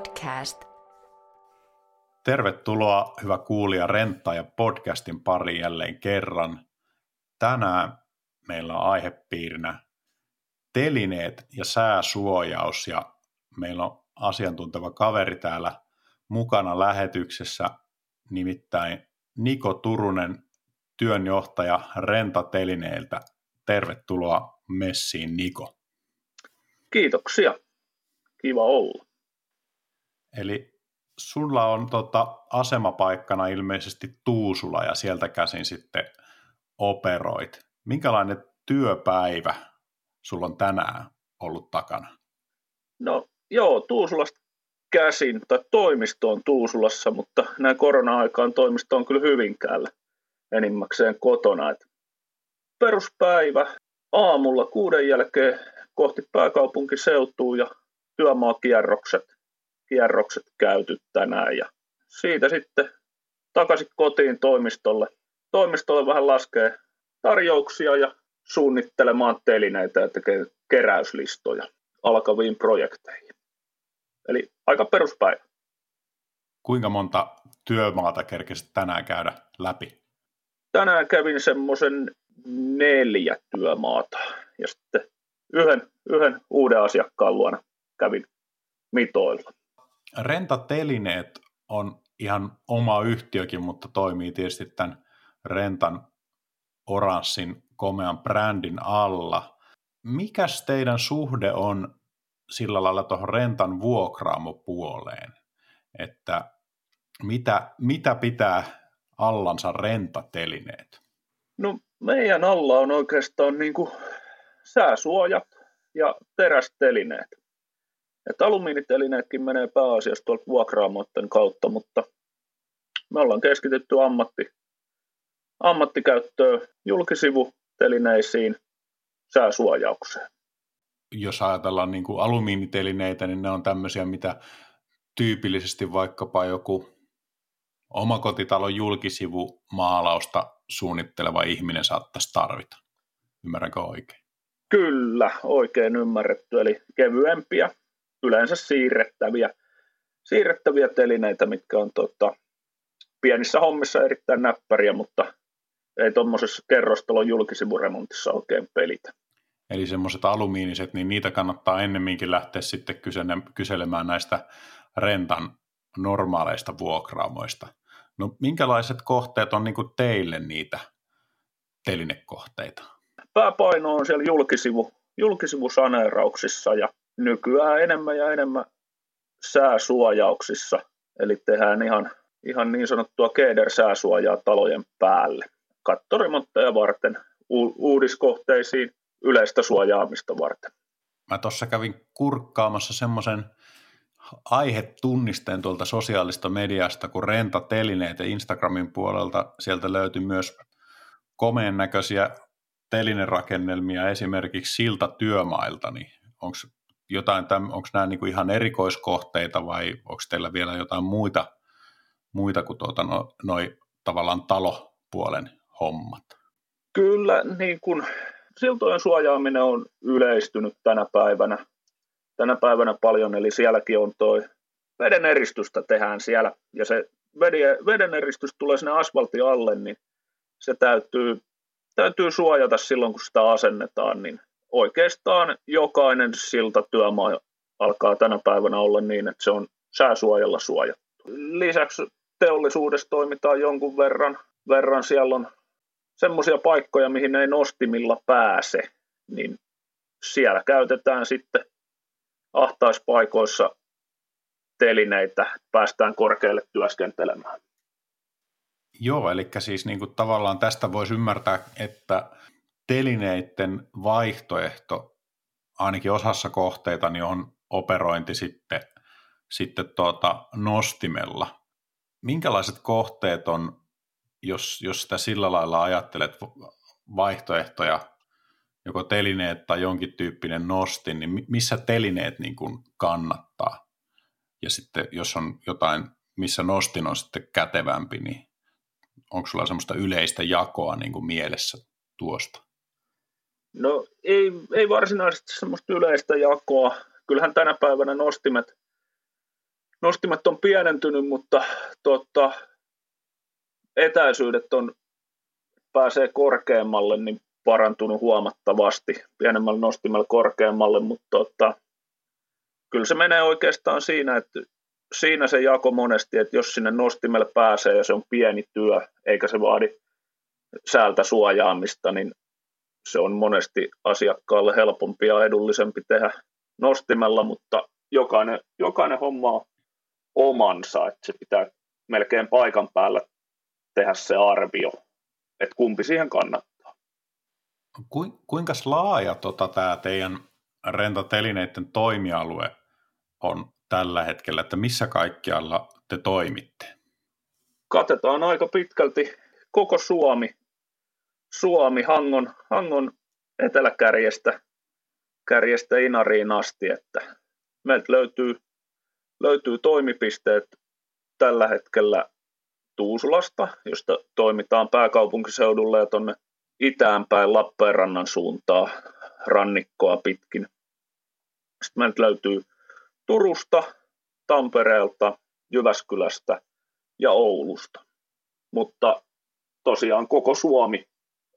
podcast. Tervetuloa hyvä kuulija Renta ja podcastin pari jälleen kerran. Tänään meillä on aihepiirinä telineet ja sääsuojaus ja meillä on asiantunteva kaveri täällä mukana lähetyksessä, nimittäin Niko Turunen, työnjohtaja Rentatelineiltä. Tervetuloa messiin Niko. Kiitoksia. Kiva olla. Eli sulla on tota, asemapaikkana ilmeisesti Tuusula ja sieltä käsin sitten operoit. Minkälainen työpäivä sulla on tänään ollut takana? No joo, Tuusulasta käsin, tai toimisto on Tuusulassa, mutta näin korona-aikaan toimisto on kyllä Hyvinkäällä enimmäkseen kotona. Et peruspäivä aamulla kuuden jälkeen kohti pääkaupunkiseutua ja työmaakierrokset kierrokset käyty tänään ja siitä sitten takaisin kotiin toimistolle. Toimistolle vähän laskee tarjouksia ja suunnittelemaan telineitä ja tekee keräyslistoja alkaviin projekteihin. Eli aika peruspäivä. Kuinka monta työmaata kerkesit tänään käydä läpi? Tänään kävin semmoisen neljä työmaata ja sitten yhden, yhden uuden asiakkaan luona kävin mitoilla. Rentatelineet on ihan oma yhtiökin, mutta toimii tietysti tämän Rentan oranssin komean brändin alla. Mikäs teidän suhde on sillä lailla tuohon rentan vuokraamopuoleen, että mitä, mitä pitää allansa rentatelineet? No meidän alla on oikeastaan niin kuin sääsuojat ja terästelineet. Että alumiinitelineetkin menee pääasiassa tuolta vuokraamoiden kautta, mutta me ollaan keskitytty ammatti, ammattikäyttöön, julkisivutelineisiin, sääsuojaukseen. Jos ajatellaan niin kuin alumiinitelineitä, niin ne on tämmöisiä, mitä tyypillisesti vaikkapa joku omakotitalon julkisivu maalausta suunnitteleva ihminen saattaisi tarvita. Ymmärränkö oikein? Kyllä, oikein ymmärretty. Eli kevyempiä, yleensä siirrettäviä, siirrettäviä telineitä, mitkä on tota, pienissä hommissa erittäin näppäriä, mutta ei tuommoisessa kerrostalon julkisivuremontissa oikein pelitä. Eli semmoiset alumiiniset, niin niitä kannattaa ennemminkin lähteä sitten kyselemään näistä rentan normaaleista vuokraamoista. No minkälaiset kohteet on niin teille niitä telinekohteita? Pääpaino on siellä julkisivu, julkisivusaneerauksissa ja nykyään enemmän ja enemmän sääsuojauksissa, eli tehdään ihan, ihan niin sanottua keder-sääsuojaa talojen päälle. Kattoremontteja varten, u- uudiskohteisiin, yleistä suojaamista varten. Mä tuossa kävin kurkkaamassa semmoisen aihetunnisteen tuolta sosiaalista mediasta kuin rentatelineet ja Instagramin puolelta. Sieltä löytyi myös komeen näköisiä telinerakennelmia esimerkiksi silta työmailta, niin onko jotain, onko nämä niin kuin ihan erikoiskohteita vai onko teillä vielä jotain muita, muita kuin tuota, no, noi tavallaan talopuolen hommat? Kyllä, niin kuin siltojen suojaaminen on yleistynyt tänä päivänä, tänä päivänä paljon, eli sielläkin on toi veden eristystä tehdään siellä, ja se veden eristys tulee sinne asfaltin alle, niin se täytyy, täytyy suojata silloin, kun sitä asennetaan, niin oikeastaan jokainen siltatyömaa alkaa tänä päivänä olla niin, että se on sääsuojalla suojattu. Lisäksi teollisuudessa toimitaan jonkun verran. verran siellä on semmoisia paikkoja, mihin ei nostimilla pääse, niin siellä käytetään sitten ahtaispaikoissa telineitä, päästään korkealle työskentelemään. Joo, eli siis niin kuin tavallaan tästä voisi ymmärtää, että telineiden vaihtoehto ainakin osassa kohteita niin on operointi sitten, sitten tuota nostimella. Minkälaiset kohteet on, jos, jos sitä sillä lailla ajattelet vaihtoehtoja, joko telineet tai jonkin tyyppinen nosti, niin missä telineet niin kuin kannattaa? Ja sitten jos on jotain, missä nostin on sitten kätevämpi, niin onko sulla semmoista yleistä jakoa niin kuin mielessä tuosta? No ei, ei varsinaisesti semmoista yleistä jakoa. Kyllähän tänä päivänä nostimet nostimet on pienentynyt, mutta tota, etäisyydet on, pääsee korkeammalle, niin parantunut huomattavasti pienemmällä nostimella korkeammalle, mutta tota, kyllä se menee oikeastaan siinä, että siinä se jako monesti, että jos sinne nostimelle pääsee ja se on pieni työ, eikä se vaadi säältä suojaamista, niin se on monesti asiakkaalle helpompi ja edullisempi tehdä nostimella, mutta jokainen, jokainen homma on omansa, että se pitää melkein paikan päällä tehdä se arvio, että kumpi siihen kannattaa. Kuinka laaja tota, tämä teidän rentatelineiden toimialue on tällä hetkellä, että missä kaikkialla te toimitte? Katetaan aika pitkälti koko Suomi, Suomi Hangon, Hangon eteläkärjestä kärjestä Inariin asti, että meiltä löytyy, löytyy toimipisteet tällä hetkellä Tuusulasta, josta toimitaan pääkaupunkiseudulle ja tuonne itäänpäin Lappeenrannan suuntaa rannikkoa pitkin. Sitten meiltä löytyy Turusta, Tampereelta, Jyväskylästä ja Oulusta. Mutta tosiaan koko Suomi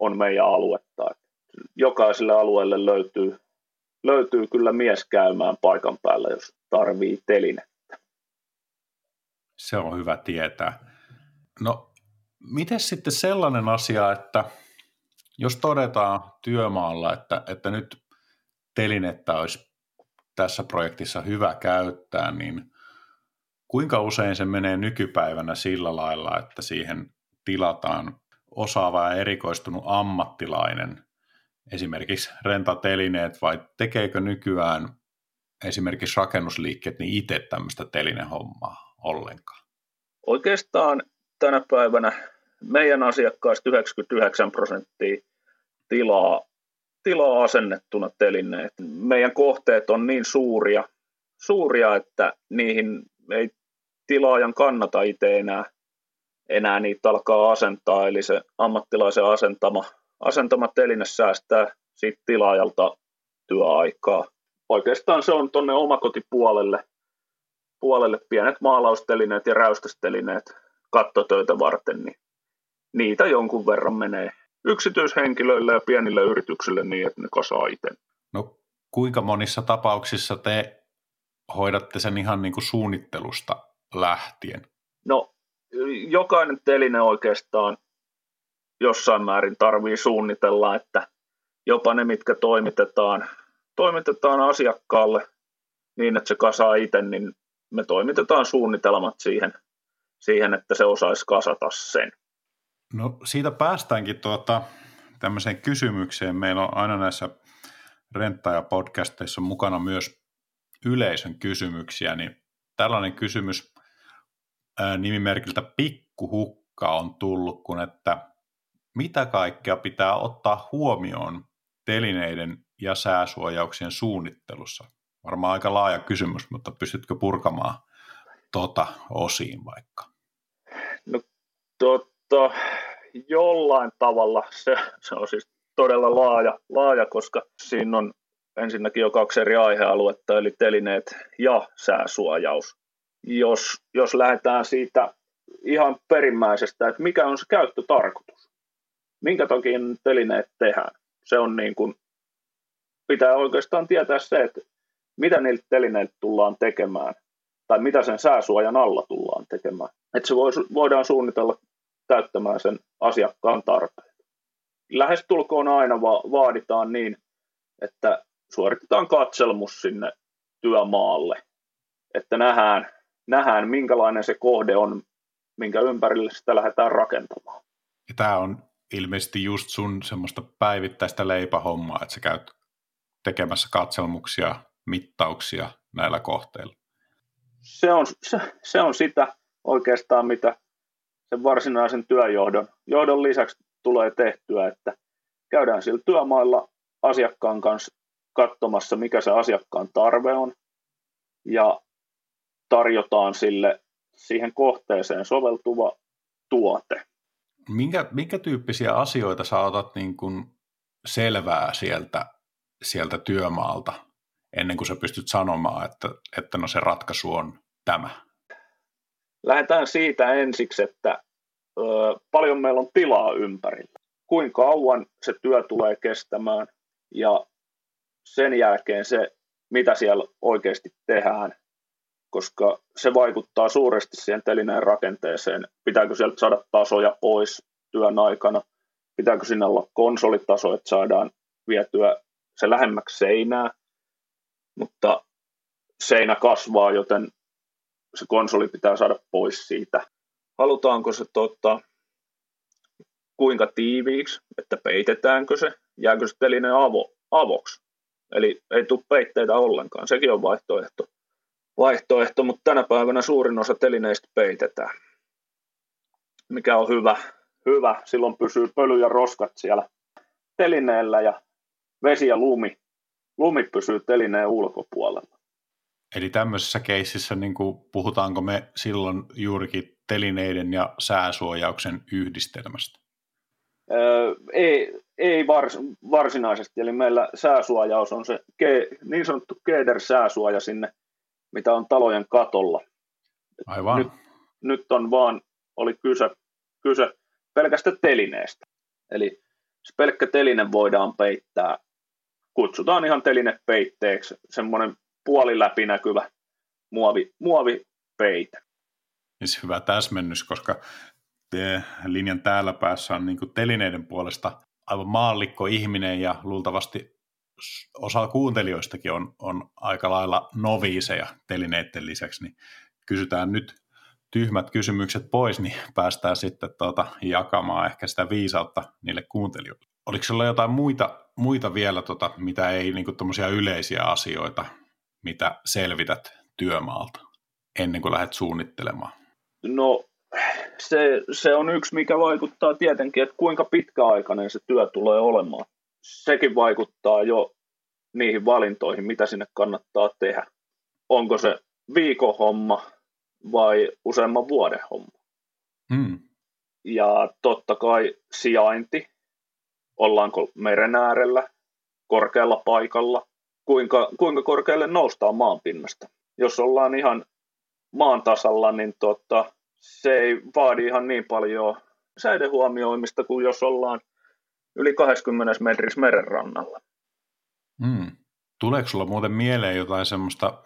on meidän aluetta. Jokaiselle alueelle löytyy, löytyy kyllä mies käymään paikan päällä, jos tarvii telinettä. Se on hyvä tietää. No, miten sitten sellainen asia, että jos todetaan työmaalla, että, että nyt telinettä olisi tässä projektissa hyvä käyttää, niin kuinka usein se menee nykypäivänä sillä lailla, että siihen tilataan osaava ja erikoistunut ammattilainen, esimerkiksi rentatelineet, vai tekeekö nykyään esimerkiksi rakennusliikkeet niin itse tämmöistä telinehommaa ollenkaan? Oikeastaan tänä päivänä meidän asiakkaista 99 prosenttia tilaa tilaa asennettuna telineet. Meidän kohteet on niin suuria, suuria että niihin ei tilaajan kannata itse enää, enää niitä alkaa asentaa, eli se ammattilaisen asentama, asentama teline säästää siitä tilaajalta työaikaa. Oikeastaan se on tuonne omakotipuolelle puolelle pienet maalaustelineet ja räystästelineet kattotöitä varten, niin niitä jonkun verran menee yksityishenkilöille ja pienille yrityksille niin, että ne kasaa itse. No kuinka monissa tapauksissa te hoidatte sen ihan niin kuin suunnittelusta lähtien? No jokainen teline oikeastaan jossain määrin tarvii suunnitella, että jopa ne, mitkä toimitetaan, toimitetaan asiakkaalle niin, että se kasaa itse, niin me toimitetaan suunnitelmat siihen, siihen että se osaisi kasata sen. No siitä päästäänkin tuota, tämmöiseen kysymykseen. Meillä on aina näissä renttaja-podcasteissa mukana myös yleisön kysymyksiä, niin tällainen kysymys nimimerkiltä Pikkuhukka on tullut, kun että mitä kaikkea pitää ottaa huomioon telineiden ja sääsuojauksien suunnittelussa? Varmaan aika laaja kysymys, mutta pystytkö purkamaan tuota osiin vaikka? No, totta, jollain tavalla se, se on siis todella laaja, laaja, koska siinä on ensinnäkin jo kaksi eri aihealuetta, eli telineet ja sääsuojaus. Jos, jos lähdetään siitä ihan perimmäisestä, että mikä on se käyttötarkoitus, minkä takia telineet tehdään, se on niin kuin, pitää oikeastaan tietää se, että mitä niiltä telineiltä tullaan tekemään, tai mitä sen sääsuojan alla tullaan tekemään. Että se voidaan suunnitella täyttämään sen asiakkaan tarpeet. Lähestulkoon aina va- vaaditaan niin, että suoritetaan katselmus sinne työmaalle, että nähdään, nähdään minkälainen se kohde on, minkä ympärille sitä lähdetään rakentamaan. Ja tämä on ilmeisesti just sun semmoista päivittäistä leipähommaa, että sä käyt tekemässä katselmuksia, mittauksia näillä kohteilla. Se on, se, se on sitä oikeastaan, mitä sen varsinaisen työjohdon johdon lisäksi tulee tehtyä, että käydään sillä työmailla asiakkaan kanssa katsomassa, mikä se asiakkaan tarve on, ja tarjotaan sille siihen kohteeseen soveltuva tuote. Minkä, minkä tyyppisiä asioita sä otat niin kuin selvää sieltä, sieltä työmaalta ennen kuin sä pystyt sanomaan, että, että no se ratkaisu on tämä? lähdetään siitä ensiksi, että ö, paljon meillä on tilaa ympärillä. Kuinka kauan se työ tulee kestämään ja sen jälkeen se, mitä siellä oikeasti tehdään, koska se vaikuttaa suuresti siihen telineen rakenteeseen. Pitääkö sieltä saada tasoja pois työn aikana? Pitääkö sinne olla konsolitaso, että saadaan vietyä se lähemmäksi seinää? Mutta seinä kasvaa, joten se konsoli pitää saada pois siitä. Halutaanko se tota, kuinka tiiviiksi, että peitetäänkö se, jääkö se teline avo, avoksi. Eli ei tule peitteitä ollenkaan, sekin on vaihtoehto. Vaihtoehto, mutta tänä päivänä suurin osa telineistä peitetään. Mikä on hyvä, hyvä. silloin pysyy pöly ja roskat siellä telineellä ja vesi ja lumi, lumi pysyy telineen ulkopuolella. Eli tämmöisessä keississä niin kuin, puhutaanko me silloin juurikin telineiden ja sääsuojauksen yhdistelmästä? Öö, ei, ei vars, varsinaisesti, eli meillä sääsuojaus on se ke, niin sanottu Keder-sääsuoja sinne, mitä on talojen katolla. Aivan. Nyt, nyt on vaan, oli kyse, kyse pelkästä telineestä. Eli se pelkkä teline voidaan peittää, kutsutaan ihan telinepeitteeksi, semmoinen puoliläpinäkyvä muovi, muovipeite. Siis hyvä täsmennys, koska linjan täällä päässä on niin telineiden puolesta aivan maallikko ihminen ja luultavasti osa kuuntelijoistakin on, on aika lailla noviiseja telineiden lisäksi, niin kysytään nyt tyhmät kysymykset pois, niin päästään sitten tuota jakamaan ehkä sitä viisautta niille kuuntelijoille. Oliko sulla jotain muita, muita vielä, tota, mitä ei niin yleisiä asioita, mitä selvität työmaalta ennen kuin lähdet suunnittelemaan? No se, se on yksi, mikä vaikuttaa tietenkin, että kuinka pitkäaikainen se työ tulee olemaan. Sekin vaikuttaa jo niihin valintoihin, mitä sinne kannattaa tehdä. Onko se viikon homma vai useamman vuoden homma. Hmm. Ja totta kai sijainti, ollaanko meren äärellä, korkealla paikalla, kuinka, kuinka korkealle noustaan maanpinnasta. Jos ollaan ihan maan tasalla, niin tota, se ei vaadi ihan niin paljon säiden huomioimista kuin jos ollaan yli 20 metrissä merenrannalla. Hmm. Tuleeko sulla muuten mieleen jotain semmoista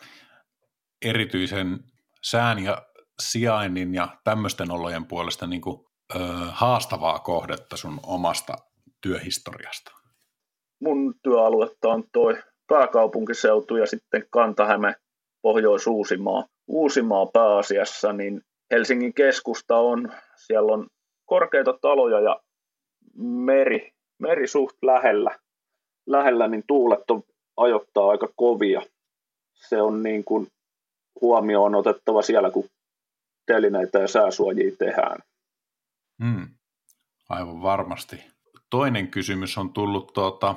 erityisen sään ja sijainnin ja tämmöisten olojen puolesta niin kuin, ö, haastavaa kohdetta sun omasta työhistoriasta? Mun työaluetta on toi pääkaupunkiseutu ja sitten Kantahäme, Pohjois-Uusimaa. Uusimaa pääasiassa, niin Helsingin keskusta on, siellä on korkeita taloja ja meri, meri suht lähellä, lähellä, niin tuulet on ajoittaa aika kovia. Se on niin kuin huomioon otettava siellä, kun telineitä ja sääsuojia tehdään. Hmm. Aivan varmasti. Toinen kysymys on tullut tuota,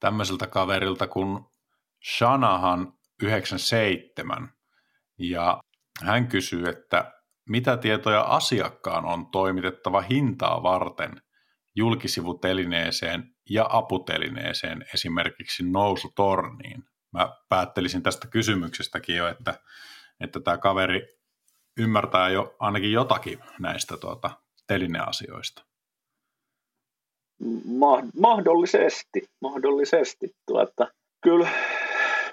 tämmöiseltä kaverilta kuin Shanahan 97. Ja hän kysyy, että mitä tietoja asiakkaan on toimitettava hintaa varten julkisivutelineeseen ja aputelineeseen, esimerkiksi nousutorniin. Mä päättelisin tästä kysymyksestäkin jo, että, että tämä kaveri ymmärtää jo ainakin jotakin näistä tuota, telineasioista. Ma- mahdollisesti, mahdollisesti. Tuota, kyllä,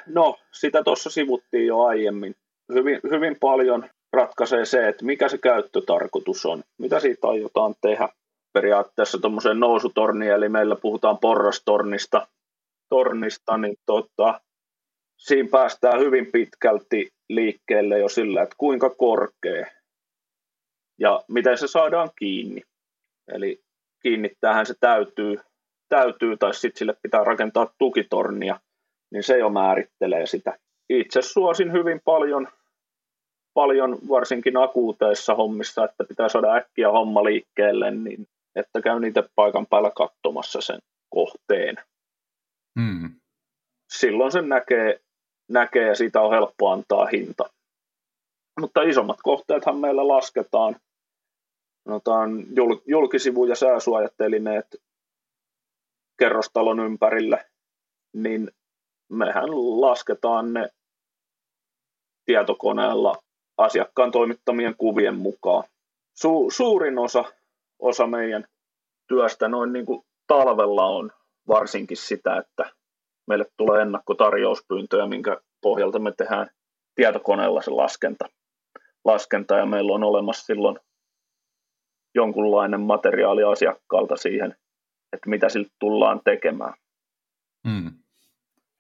no sitä tuossa sivuttiin jo aiemmin. Hyvin, hyvin paljon ratkaisee se, että mikä se käyttötarkoitus on, mitä siitä aiotaan tehdä. Periaatteessa tuommoiseen nousutorniin, eli meillä puhutaan porrastornista, tornista, niin tota, siinä päästään hyvin pitkälti liikkeelle jo sillä, että kuinka korkea ja miten se saadaan kiinni. Eli kiinnittäähän se täytyy, täytyy tai sitten sille pitää rakentaa tukitornia, niin se jo määrittelee sitä. Itse suosin hyvin paljon, paljon varsinkin akuuteissa hommissa, että pitää saada äkkiä homma liikkeelle, niin että käy niitä paikan päällä katsomassa sen kohteen. Hmm. Silloin sen näkee, näkee ja siitä on helppo antaa hinta. Mutta isommat kohteethan meillä lasketaan sanotaan, jul, julkisivu- ja sääsuojattelineet kerrostalon ympärille, niin mehän lasketaan ne tietokoneella asiakkaan toimittamien kuvien mukaan. Su- suurin osa, osa meidän työstä noin niin kuin talvella on varsinkin sitä, että meille tulee ennakkotarjouspyyntöjä, minkä pohjalta me tehdään tietokoneella se laskenta, laskenta ja meillä on olemassa silloin jonkunlainen materiaali asiakkaalta siihen, että mitä sillä tullaan tekemään. Hmm.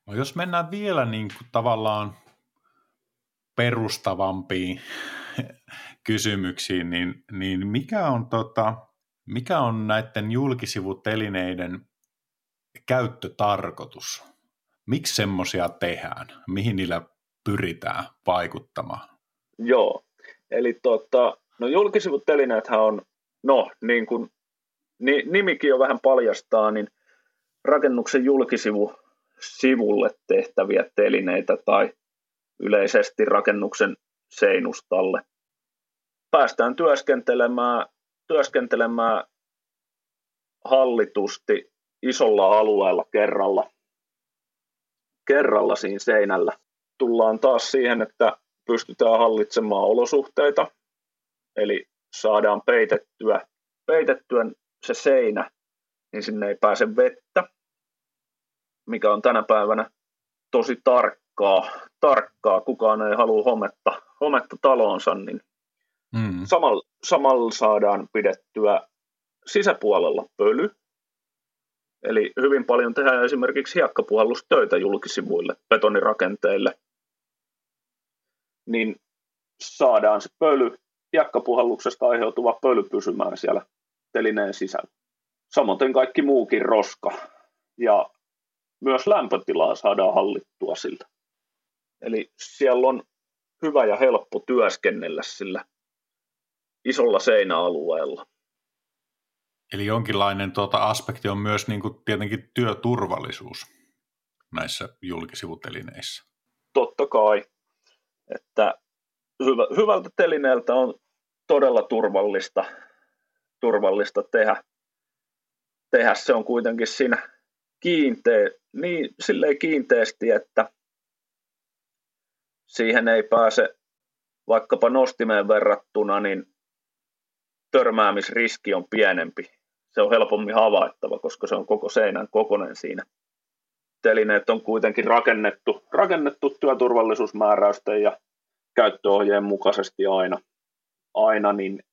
No jos mennään vielä niin kuin tavallaan perustavampiin kysymyksiin, niin, niin mikä, on tota, mikä on näiden julkisivutelineiden käyttötarkoitus? Miksi semmoisia tehdään? Mihin niillä pyritään vaikuttamaan? Joo, eli tota, no julkisivutelineethän on, no niin kuin ni, nimikin jo vähän paljastaa, niin rakennuksen julkisivu sivulle tehtäviä telineitä tai yleisesti rakennuksen seinustalle. Päästään työskentelemään, työskentelemään hallitusti isolla alueella kerralla, kerralla siinä seinällä. Tullaan taas siihen, että pystytään hallitsemaan olosuhteita, eli saadaan peitettyä, peitettyä se seinä, niin sinne ei pääse vettä, mikä on tänä päivänä tosi tarkkaa. tarkkaa. Kukaan ei halua hometta, hometta taloonsa, niin mm. samalla, samalla saadaan pidettyä sisäpuolella pöly. Eli hyvin paljon tehdään esimerkiksi hiekkapuhallustöitä julkisivuille, betonirakenteille. Niin saadaan se pöly, hiekkapuhalluksesta aiheutuva pöly pysymään siellä telineen sisällä. Samoin kaikki muukin roska. Ja myös lämpötilaa saadaan hallittua siltä. Eli siellä on hyvä ja helppo työskennellä sillä isolla seinäalueella. Eli jonkinlainen tuota, aspekti on myös niin kuin, tietenkin työturvallisuus näissä julkisivutelineissä. Totta kai, että hyvä, hyvältä telineeltä on todella turvallista, turvallista tehdä. tehdä. Se on kuitenkin siinä kiinteä, niin silleen kiinteästi, että siihen ei pääse vaikkapa nostimeen verrattuna, niin törmäämisriski on pienempi. Se on helpommin havaittava, koska se on koko seinän kokonen siinä. Telineet on kuitenkin rakennettu, rakennettu työturvallisuusmääräysten ja käyttöohjeen mukaisesti aina, aina, niin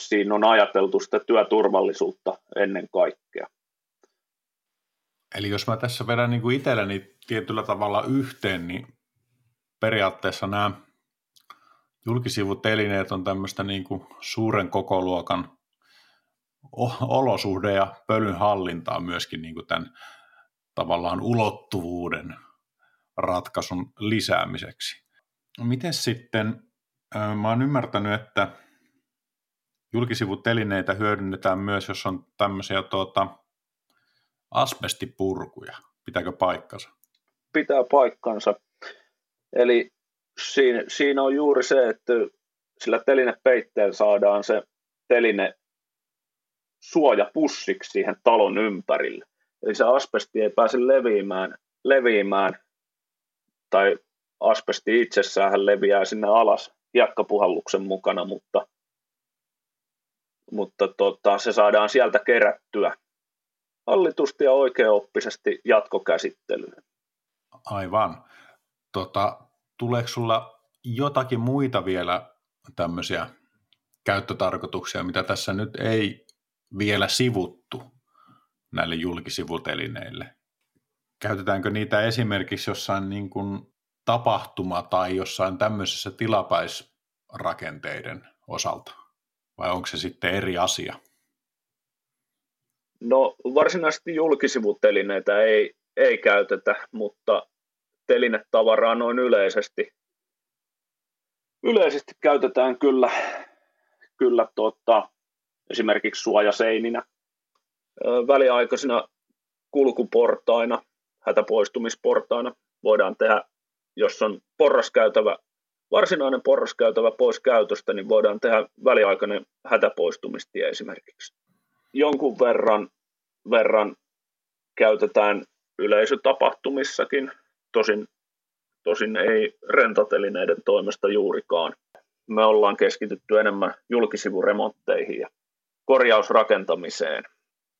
siinä on ajateltu sitä työturvallisuutta ennen kaikkea. Eli jos mä tässä vedän niin kuin itselleni tietyllä tavalla yhteen, niin periaatteessa nämä julkisivutelineet on tämmöistä niin kuin suuren kokoluokan olosuhde- ja pölyn hallintaa myöskin niin kuin tämän tavallaan ulottuvuuden ratkaisun lisäämiseksi. Miten sitten, mä oon ymmärtänyt, että julkisivutelineitä hyödynnetään myös, jos on tämmöisiä tuota, asbestipurkuja. Pitääkö paikkansa? Pitää paikkansa. Eli siinä, siinä on juuri se, että sillä telinepeitteellä saadaan se teline suojapussiksi siihen talon ympärille. Eli se asbesti ei pääse leviämään, leviämään tai asbesti itsessään leviää sinne alas hiekkapuhalluksen mukana, mutta, mutta tota, se saadaan sieltä kerättyä hallitusti ja oikeaoppisesti jatkokäsittelyyn. Aivan. Tota, tuleeko sulla jotakin muita vielä tämmöisiä käyttötarkoituksia, mitä tässä nyt ei vielä sivuttu näille julkisivutelineille? Käytetäänkö niitä esimerkiksi jossain niin kuin tapahtuma- tai jossain tämmöisessä tilapäisrakenteiden osalta? Vai onko se sitten eri asia? No varsinaisesti julkisivutelineitä ei, ei käytetä, mutta telinetavaraa noin yleisesti, yleisesti käytetään kyllä, kyllä tuota, esimerkiksi suojaseininä, väliaikaisina kulkuportaina, hätäpoistumisportaina voidaan tehdä, jos on porraskäytävä, varsinainen porraskäytävä pois käytöstä, niin voidaan tehdä väliaikainen hätäpoistumistie esimerkiksi. Jonkun verran, verran käytetään yleisötapahtumissakin, tosin, tosin ei rentatelineiden toimesta juurikaan. me ollaan keskitytty enemmän julkisivuremontteihin ja korjausrakentamiseen.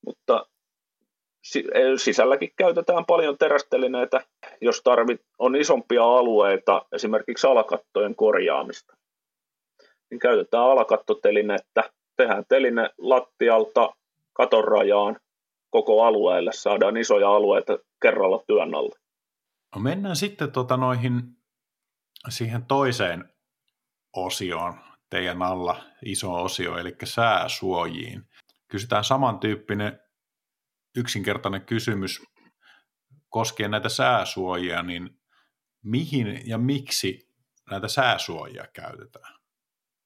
Mutta sisälläkin käytetään paljon terästelineitä, jos tarvit, on isompia alueita, esimerkiksi alakattojen korjaamista. Niin käytetään alakattotelinettä, tehdään teline lattialta katon rajaan koko alueelle, saadaan isoja alueita kerralla työn alle. No mennään sitten tota noihin, siihen toiseen osioon teidän alla, iso osio, eli sääsuojiin. Kysytään samantyyppinen yksinkertainen kysymys koskien näitä sääsuojia, niin mihin ja miksi näitä sääsuojia käytetään?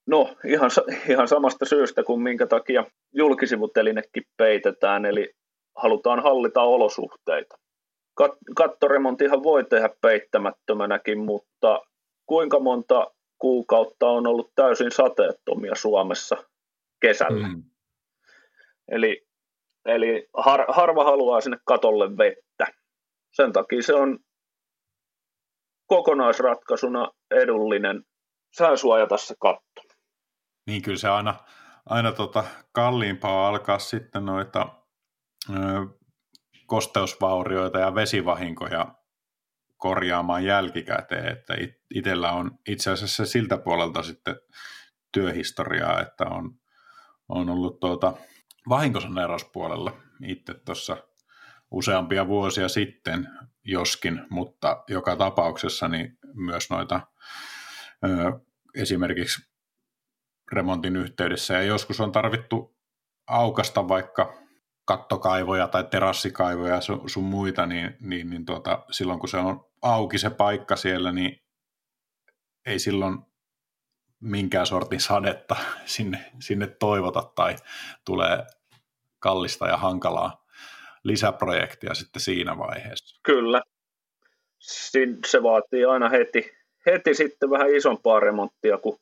No ihan, ihan samasta syystä kuin minkä takia julkisivutelinekin peitetään, eli halutaan hallita olosuhteita. Kat- kattoremontihan voi tehdä peittämättömänäkin, mutta kuinka monta kuukautta on ollut täysin sateettomia Suomessa kesällä? Mm. Eli Eli har, harva haluaa sinne katolle vettä. Sen takia se on kokonaisratkaisuna edullinen sääsuojata se katto. Niin kyllä se aina, aina tota kalliimpaa alkaa sitten noita ö, kosteusvaurioita ja vesivahinkoja korjaamaan jälkikäteen, että it, itsellä on itse asiassa siltä puolelta sitten työhistoriaa, että on, on ollut tuota, vahinkosaneerauspuolella itse tuossa useampia vuosia sitten, joskin, mutta joka tapauksessa niin myös noita ö, esimerkiksi remontin yhteydessä ja joskus on tarvittu aukasta vaikka kattokaivoja tai terassikaivoja sun, sun muita, niin, niin, niin tuota, silloin kun se on auki se paikka siellä, niin ei silloin minkään sortin sadetta sinne, sinne toivota tai tulee kallista ja hankalaa lisäprojektia sitten siinä vaiheessa. Kyllä. Se vaatii aina heti, heti sitten vähän isompaa remonttia, kun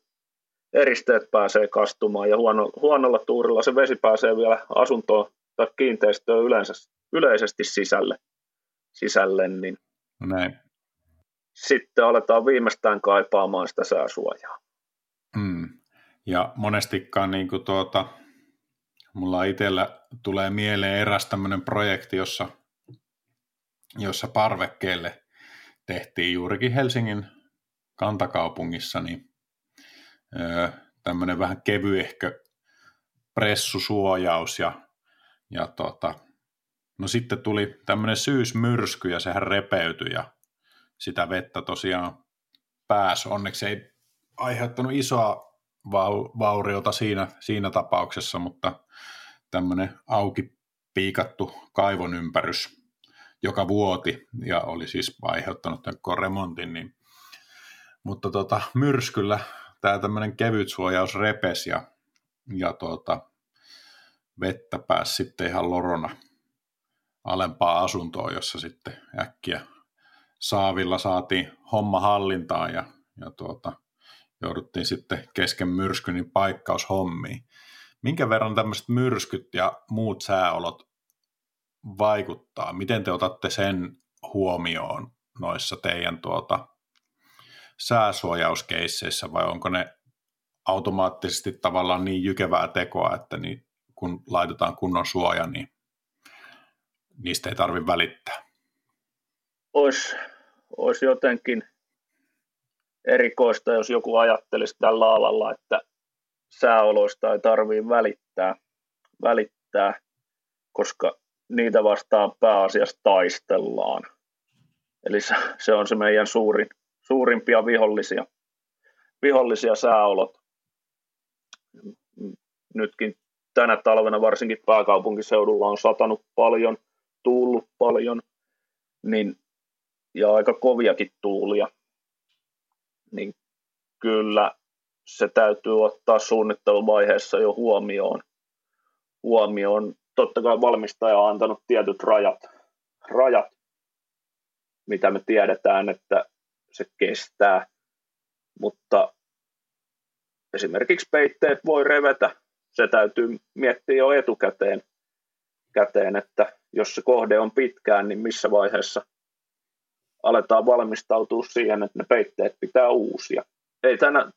eristeet pääsee kastumaan ja huono, huonolla tuurilla se vesi pääsee vielä asuntoon tai kiinteistöön yleensä, yleisesti sisälle, sisälle niin no näin. sitten aletaan viimeistään kaipaamaan sitä sääsuojaa. Mm. Ja monestikaan niin kuin tuota, mulla itsellä tulee mieleen eräs tämmöinen projekti, jossa, jossa parvekkeelle tehtiin juurikin Helsingin kantakaupungissa niin, öö, tämmöinen vähän kevyehkö pressusuojaus ja, ja tota, no sitten tuli tämmöinen syysmyrsky ja sehän repeytyi ja sitä vettä tosiaan pääsi. Onneksi ei aiheuttanut isoa vauriota siinä, siinä tapauksessa, mutta tämmöinen auki piikattu kaivon ympärys, joka vuoti ja oli siis aiheuttanut tämän remontin, niin, mutta tota, myrskyllä tämä tämmöinen kevyt suojaus repesi ja, ja tuota, vettä pääsi sitten ihan lorona alempaa asuntoa, jossa sitten äkkiä saavilla saatiin homma hallintaan ja, ja tuota, jouduttiin sitten kesken myrskyn niin paikkaushommiin. Minkä verran tämmöiset myrskyt ja muut sääolot vaikuttaa? Miten te otatte sen huomioon noissa teidän tuota, sääsuojauskeisseissä vai onko ne automaattisesti tavallaan niin jykevää tekoa, että niin, kun laitetaan kunnon suoja, niin niistä ei tarvitse välittää? Olisi, olisi jotenkin erikoista, jos joku ajattelisi tällä alalla, että sääoloista ei tarvitse välittää, välittää, koska niitä vastaan pääasiassa taistellaan. Eli se on se meidän suurin, suurimpia vihollisia, vihollisia sääolot. Nytkin tänä talvena varsinkin pääkaupunkiseudulla on satanut paljon, tullut paljon, niin, ja aika koviakin tuulia niin kyllä se täytyy ottaa suunnitteluvaiheessa jo huomioon. huomioon. Totta kai valmistaja on antanut tietyt rajat, rajat, mitä me tiedetään, että se kestää, mutta esimerkiksi peitteet voi revetä. Se täytyy miettiä jo etukäteen, käteen, että jos se kohde on pitkään, niin missä vaiheessa aletaan valmistautua siihen, että ne peitteet pitää uusia. Ei tänä,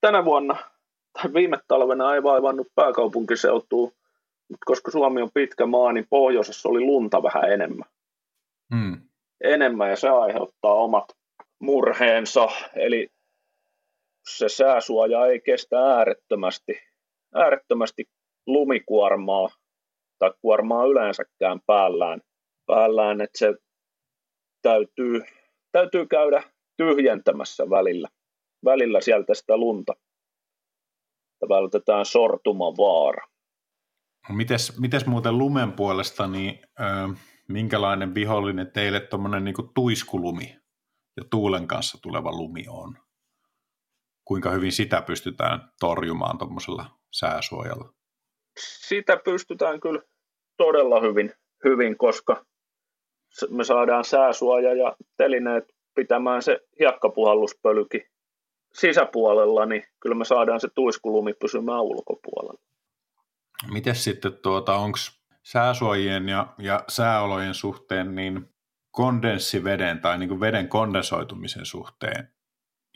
tänä vuonna tai viime talvena ei vaivannut pääkaupunkiseutua, mutta koska Suomi on pitkä maa, niin pohjoisessa oli lunta vähän enemmän. Hmm. Enemmän ja se aiheuttaa omat murheensa, eli se sääsuoja ei kestä äärettömästi, äärettömästi lumikuormaa tai kuormaa yleensäkään päällään, päällään että se täytyy, täytyy käydä tyhjentämässä välillä, välillä sieltä sitä lunta. Vältetään sortumavaara. Mites, mites muuten lumen puolesta, niin ö, minkälainen vihollinen teille tuommoinen niin tuiskulumi ja tuulen kanssa tuleva lumi on? Kuinka hyvin sitä pystytään torjumaan tuommoisella sääsuojalla? Sitä pystytään kyllä todella hyvin, hyvin, koska me saadaan sääsuoja ja telineet pitämään se hiekkapuhalluspölyki sisäpuolella, niin kyllä me saadaan se tuiskulumi pysymään ulkopuolella. Miten sitten, tuota, onko sääsuojien ja, ja sääolojen suhteen niin kondenssiveden tai niin kuin veden kondensoitumisen suhteen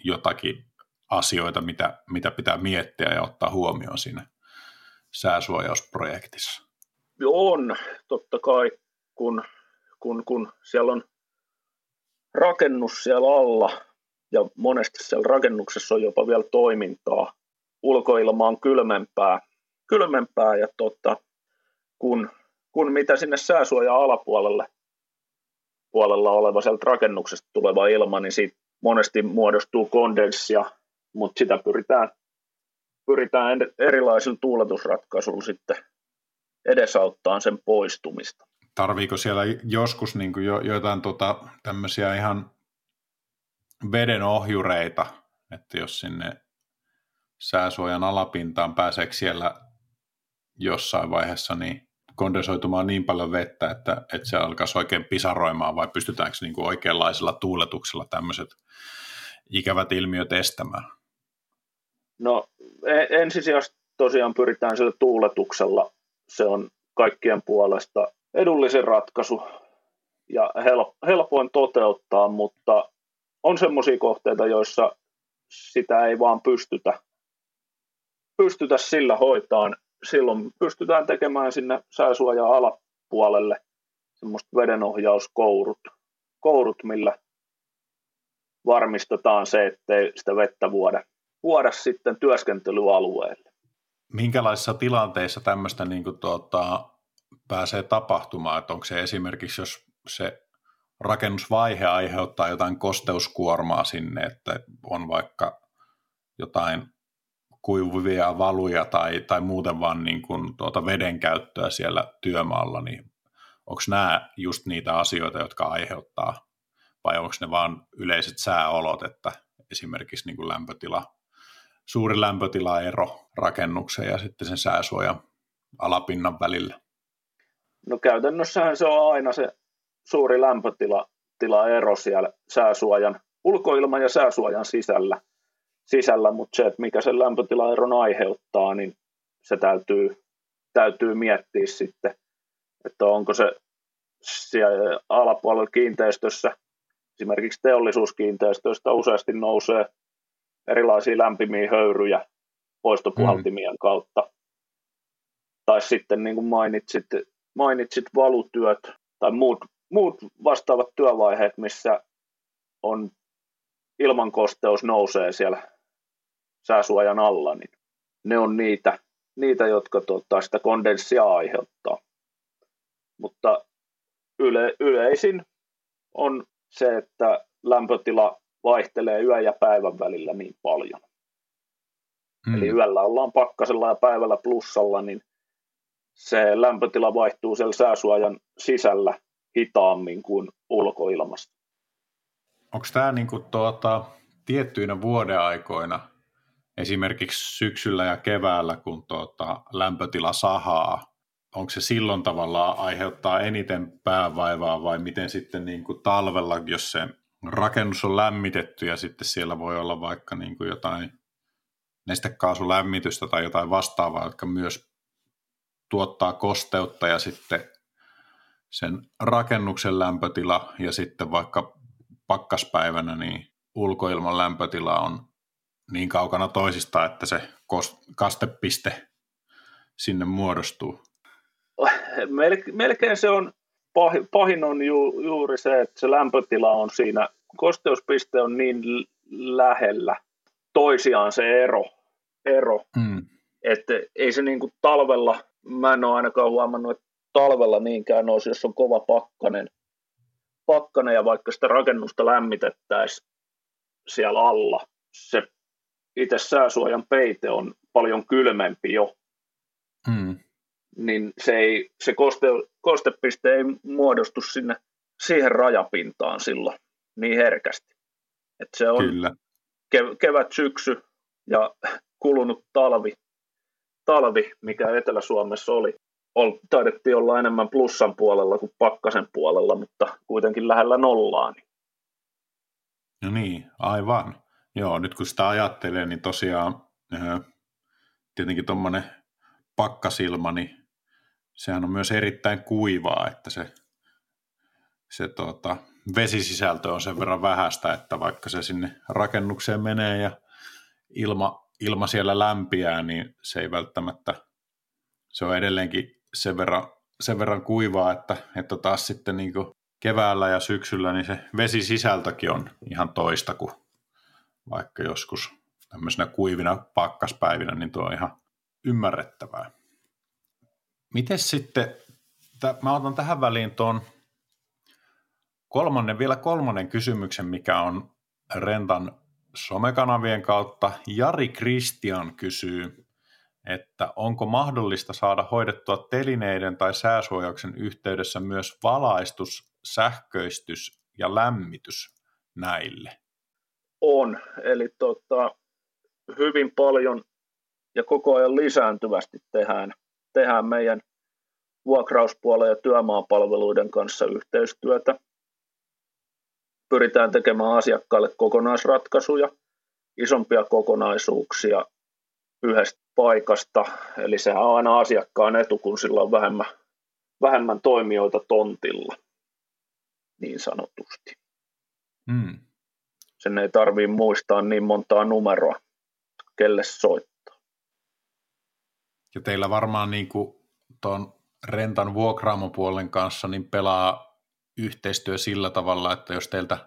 jotakin asioita, mitä, mitä pitää miettiä ja ottaa huomioon siinä sääsuojausprojektissa? On, totta kai, kun, kun, kun siellä on rakennus siellä alla ja monesti siellä rakennuksessa on jopa vielä toimintaa. Ulkoilma on kylmempää, kylmempää ja tota, kun, kun mitä sinne sääsuoja alapuolelle puolella oleva sieltä rakennuksesta tuleva ilma, niin siitä monesti muodostuu kondenssia, mutta sitä pyritään, pyritään erilaisilla tuuletusratkaisuilla sitten edesauttaa sen poistumista. Tarviiko siellä joskus niin kuin jo, jotain tota, tämmöisiä ihan veden ohjureita, että jos sinne sääsuojan alapintaan pääseekö siellä jossain vaiheessa niin kondensoitumaan niin paljon vettä, että, että se alkaisi oikein pisaroimaan, vai pystytäänkö niin kuin oikeanlaisella tuuletuksella tämmöiset ikävät ilmiöt estämään? No e, ensisijaisesti tosiaan pyritään sillä tuuletuksella. Se on kaikkien puolesta edullisin ratkaisu ja helpoin toteuttaa, mutta on semmoisia kohteita, joissa sitä ei vaan pystytä, pystytä sillä hoitaan. Silloin pystytään tekemään sinne sääsuojan alapuolelle semmoista vedenohjauskourut, kourut, millä varmistetaan se, ettei sitä vettä vuoda, vuoda sitten työskentelyalueelle. Minkälaisissa tilanteissa tämmöistä niin kuin tuota, pääsee tapahtumaan? Että onko se esimerkiksi, jos se rakennusvaihe aiheuttaa jotain kosteuskuormaa sinne, että on vaikka jotain kuivuvia valuja tai, tai muuten vaan niin kuin tuota veden käyttöä siellä työmaalla, niin onko nämä just niitä asioita, jotka aiheuttaa, vai onko ne vaan yleiset sääolot, että esimerkiksi niin kuin lämpötila, suuri lämpötilaero rakennuksen ja sitten sen sääsuojan alapinnan välillä? No käytännössähän se on aina se suuri lämpötila ero siellä sääsuojan, ulkoilman ja sääsuojan sisällä, sisällä mutta se, että mikä sen lämpötilaeron aiheuttaa, niin se täytyy, täytyy miettiä sitten, että onko se siellä alapuolella kiinteistössä, esimerkiksi teollisuuskiinteistöistä useasti nousee erilaisia lämpimiä höyryjä poistopuhaltimien mm. kautta. Tai sitten niin kuin mainitsit, mainitsit valutyöt tai muut muut vastaavat työvaiheet, missä on ilmankosteus nousee siellä sääsuojan alla, niin ne on niitä, niitä jotka tuottaa sitä kondenssia aiheuttaa. Mutta yle, yleisin on se, että lämpötila vaihtelee yön ja päivän välillä niin paljon. Hmm. Eli yöllä ollaan pakkasella ja päivällä plussalla, niin se lämpötila vaihtuu siellä sääsuojan sisällä hitaammin kuin ulkoilmasta. Onko tämä niinku tuota, tiettyinä vuodeaikoina, esimerkiksi syksyllä ja keväällä, kun tuota, lämpötila sahaa, onko se silloin tavallaan aiheuttaa eniten päävaivaa vai miten sitten niin kuin talvella, jos se rakennus on lämmitetty ja sitten siellä voi olla vaikka niin kuin jotain nestekaasulämmitystä tai jotain vastaavaa, jotka myös tuottaa kosteutta ja sitten sen rakennuksen lämpötila ja sitten vaikka pakkaspäivänä niin ulkoilman lämpötila on niin kaukana toisista, että se kastepiste sinne muodostuu. Melkein se on, pahin on ju, juuri se, että se lämpötila on siinä, kosteuspiste on niin lähellä toisiaan se ero, ero mm. että ei se niin kuin talvella, mä en ole ainakaan huomannut, että talvella niinkään olisi, jos on kova pakkanen, pakkanen ja vaikka sitä rakennusta lämmitettäisiin siellä alla, se itse sääsuojan peite on paljon kylmempi jo, mm. Niin se, ei, se koste, kostepiste ei muodostu sinne siihen rajapintaan silloin niin herkästi. Et se on Kyllä. Kev- kevät, syksy ja kulunut talvi, talvi, mikä Etelä-Suomessa oli, taidettiin olla enemmän plussan puolella kuin pakkasen puolella, mutta kuitenkin lähellä nollaa. Niin. No niin, aivan. Joo, nyt kun sitä ajattelee, niin tosiaan tietenkin tuommoinen pakkasilma, niin sehän on myös erittäin kuivaa, että se, se tuota, vesisisältö on sen verran vähäistä, että vaikka se sinne rakennukseen menee ja ilma, ilma siellä lämpiää, niin se ei välttämättä, se on edelleenkin sen verran, sen verran kuivaa, että, että taas sitten niin keväällä ja syksyllä niin se vesisisältökin on ihan toista kuin vaikka joskus tämmöisenä kuivina pakkaspäivinä, niin tuo on ihan ymmärrettävää. Miten sitten, mä otan tähän väliin tuon kolmannen, vielä kolmannen kysymyksen, mikä on Rentan somekanavien kautta. Jari Kristian kysyy, että onko mahdollista saada hoidettua telineiden tai sääsuojauksen yhteydessä myös valaistus, sähköistys ja lämmitys näille? On, eli tota, hyvin paljon ja koko ajan lisääntyvästi tehdään, tehdään meidän vuokrauspuolen ja työmaapalveluiden kanssa yhteistyötä. Pyritään tekemään asiakkaalle kokonaisratkaisuja, isompia kokonaisuuksia yhdestä paikasta. Eli sehän on aina asiakkaan etu, kun sillä on vähemmän, vähemmän toimijoita tontilla, niin sanotusti. Hmm. Sen ei tarvitse muistaa niin montaa numeroa, kelle soittaa. Ja teillä varmaan niin tuon rentan vuokraamopuolen kanssa niin pelaa yhteistyö sillä tavalla, että jos teiltä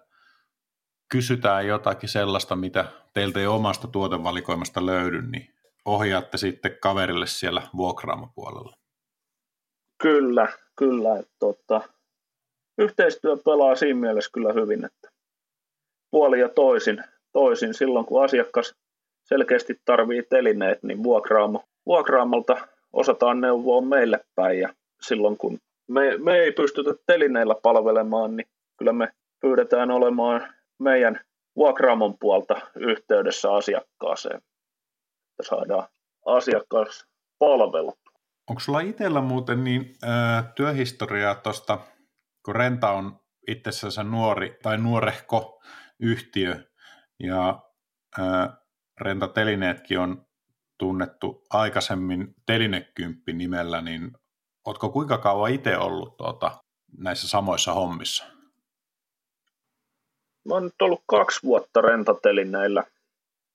kysytään jotakin sellaista, mitä teiltä ei omasta tuotevalikoimasta löydy, niin ohjaatte sitten kaverille siellä vuokraamopuolella. Kyllä, kyllä. Että, tota, yhteistyö pelaa siinä mielessä kyllä hyvin, että puoli ja toisin, toisin silloin kun asiakas selkeästi tarvii telineet, niin vuokraamo, vuokraamolta osataan neuvoa meille päin ja silloin kun me, me ei pystytä telineillä palvelemaan, niin kyllä me pyydetään olemaan meidän vuokraamon puolta yhteydessä asiakkaaseen, että saadaan asiakas palvelut. Onko sulla itsellä muuten niin äh, työhistoriaa tuosta, kun Renta on itsessään nuori tai nuorehko yhtiö ja äh, Rentatelineetkin on tunnettu aikaisemmin Telinekymppi nimellä, niin oletko kuinka kauan itse ollut tuota, näissä samoissa hommissa? Mä oon nyt ollut kaksi vuotta rentatelineillä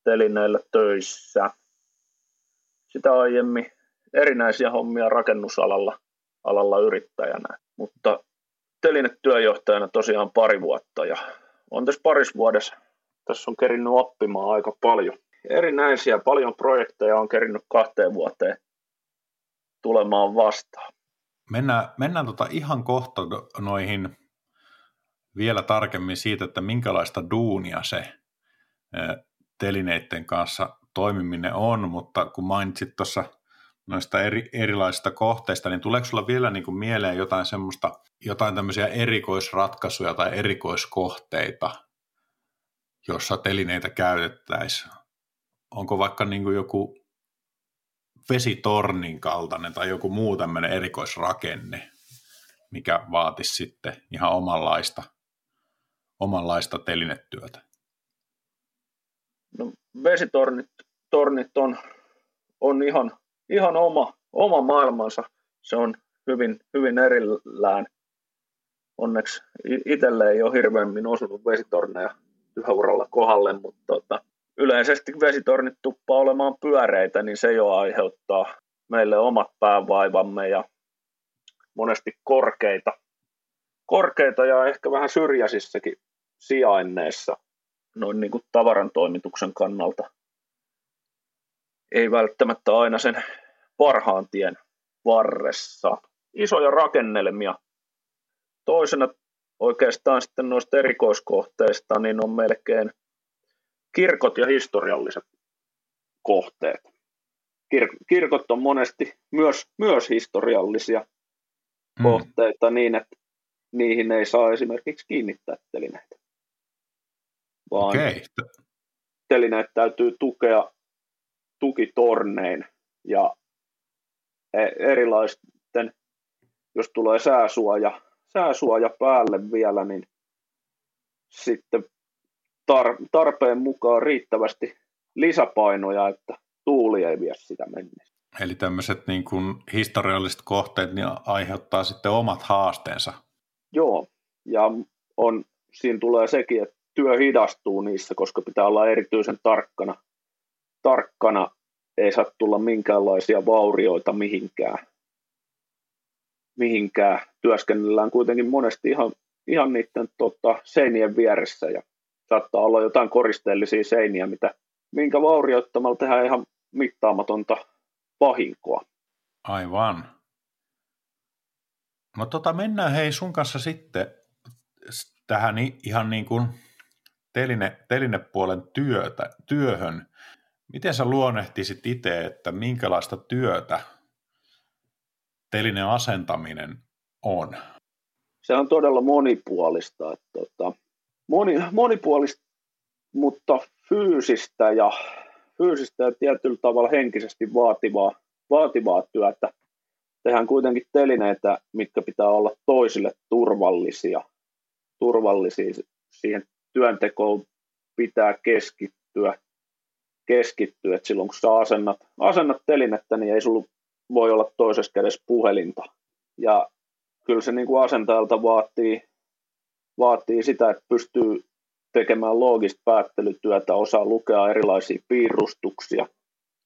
telineillä töissä. Sitä aiemmin erinäisiä hommia rakennusalalla alalla yrittäjänä, mutta telinetyöjohtajana tosiaan pari vuotta ja on tässä paris vuodessa tässä on kerinnyt oppimaan aika paljon erinäisiä, paljon projekteja on kerinnyt kahteen vuoteen tulemaan vastaan. Mennään, mennään tota ihan kohta noihin vielä tarkemmin siitä, että minkälaista duunia se telineiden kanssa toimiminen on, mutta kun mainitsit tuossa noista eri, erilaisista kohteista, niin tuleeko sulla vielä niin kuin mieleen jotain semmoista, jotain tämmöisiä erikoisratkaisuja tai erikoiskohteita, jossa telineitä käytettäisiin? Onko vaikka niin kuin joku vesitornin kaltainen tai joku muu tämmöinen erikoisrakenne, mikä vaatisi sitten ihan omanlaista, omanlaista telinetyötä? No, vesitornit tornit on, on ihan, ihan oma, oma maailmansa. Se on hyvin, hyvin erillään. Onneksi itselle ei ole hirveämmin osunut vesitorneja työuralla kohdalle, mutta tota, yleisesti vesitornit tuppaa olemaan pyöreitä, niin se jo aiheuttaa meille omat päävaivamme ja monesti korkeita, korkeita ja ehkä vähän syrjäisissäkin sijainneissa noin niin kuin tavaran toimituksen kannalta. Ei välttämättä aina sen parhaan tien varressa. Isoja rakennelmia. Toisena oikeastaan sitten noista erikoiskohteista niin on melkein kirkot ja historialliset kohteet. Kir- kirkot on monesti myös, myös historiallisia mm. kohteita niin, että niihin ei saa esimerkiksi kiinnittää telineitä. Vaan okay. telineet täytyy tukea tukitornein ja e- erilaisten, jos tulee sääsuoja, sääsuoja päälle vielä, niin sitten tar- tarpeen mukaan riittävästi lisäpainoja, että tuuli ei vie sitä mennessä. Eli tämmöiset niin kuin historialliset kohteet niin aiheuttaa sitten omat haasteensa. Joo, ja on, siinä tulee sekin, että työ hidastuu niissä, koska pitää olla erityisen tarkkana. Tarkkana ei saa tulla minkäänlaisia vaurioita mihinkään. mihinkään. Työskennellään kuitenkin monesti ihan, ihan niiden tota, seinien vieressä ja saattaa olla jotain koristeellisia seiniä, mitä, minkä vaurioittamalla tehdään ihan mittaamatonta vahinkoa. Aivan. No tota, mennään hei sun kanssa sitten tähän ihan niin kuin teline, telinepuolen työtä, työhön. Miten sä luonnehtisit itse, että minkälaista työtä telinen asentaminen on? Se on todella monipuolista. Että, tota, moni, monipuolista, mutta fyysistä ja, fyysistä ja tietyllä tavalla henkisesti vaativaa, vaativaa työtä. Tehdään kuitenkin telineitä, mitkä pitää olla toisille turvallisia. turvallisia. Siihen työntekoon pitää keskittyä. keskittyä. Et silloin kun sä asennat, asennat telinettä, niin ei sulla voi olla toisessa kädessä puhelinta. Ja kyllä se niin kuin asentajalta vaatii vaatii sitä, että pystyy tekemään loogista päättelytyötä, osaa lukea erilaisia piirustuksia,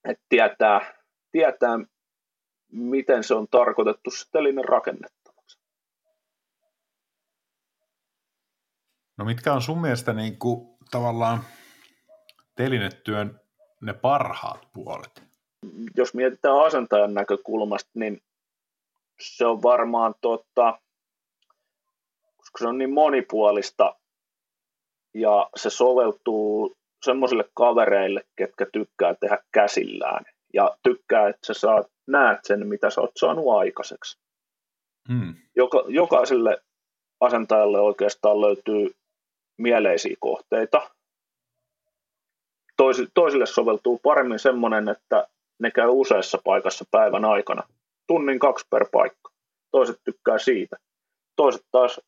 että tietää, tietää miten se on tarkoitettu telinen rakennettavaksi. No mitkä on sun mielestä niin kuin, tavallaan telinetyön ne parhaat puolet? Jos mietitään asentajan näkökulmasta, niin se on varmaan tota, koska se on niin monipuolista ja se soveltuu semmoisille kavereille, ketkä tykkää tehdä käsillään ja tykkää, että sä saat, näet sen, mitä sä oot saanut aikaiseksi. Hmm. Joka, jokaiselle asentajalle oikeastaan löytyy mieleisiä kohteita. Tois, toisille soveltuu paremmin semmoinen, että ne käy useassa paikassa päivän aikana. Tunnin kaksi per paikka. Toiset tykkää siitä. Toiset taas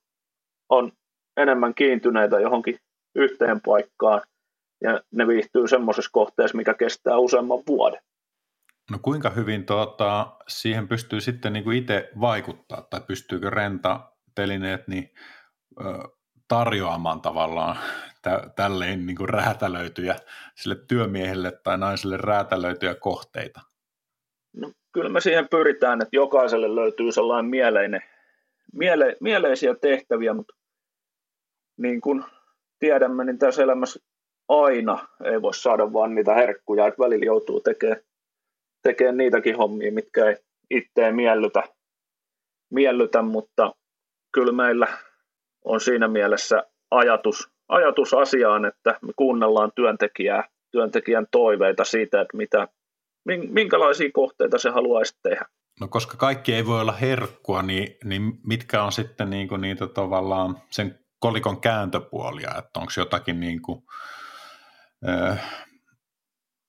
on enemmän kiintyneitä johonkin yhteen paikkaan ja ne viihtyy semmoisessa kohteessa, mikä kestää useamman vuoden. No kuinka hyvin tuota, siihen pystyy sitten niin kuin itse vaikuttaa tai pystyykö renta-telineet niin, ö, tarjoamaan tavallaan tä, tälleen niin kuin räätälöityjä sille työmiehelle tai naiselle räätälöityjä kohteita? No, kyllä me siihen pyritään, että jokaiselle löytyy sellainen mieleinen, miele, mieleisiä tehtäviä, mutta niin kuin tiedämme, niin tässä elämässä aina ei voi saada vaan niitä herkkuja, että välillä joutuu tekemään, tekemään niitäkin hommia, mitkä ei itseä miellytä, miellytä, mutta kyllä meillä on siinä mielessä ajatus, ajatus asiaan, että me kuunnellaan työntekijää, työntekijän toiveita siitä, että mitä, minkälaisia kohteita se haluaisi tehdä. No koska kaikki ei voi olla herkkua, niin, niin mitkä on sitten niin kuin niitä tavallaan sen kolikon kääntöpuolia, että onko jotakin niin kuin, ö,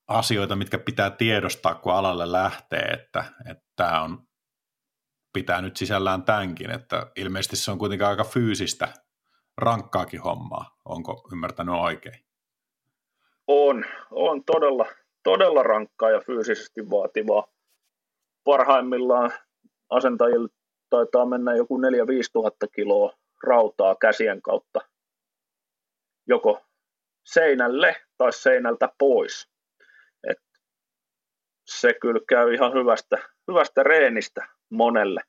asioita, mitkä pitää tiedostaa, kun alalle lähtee, että, että tämä on, pitää nyt sisällään tämänkin, että ilmeisesti se on kuitenkin aika fyysistä, rankkaakin hommaa, onko ymmärtänyt oikein? On, on todella, todella rankkaa ja fyysisesti vaativaa. Parhaimmillaan asentajille taitaa mennä joku 4-5 tuhatta kiloa rautaa käsien kautta joko seinälle otettaisiin seinältä pois. Et se kyllä käy ihan hyvästä, hyvästä reenistä monelle,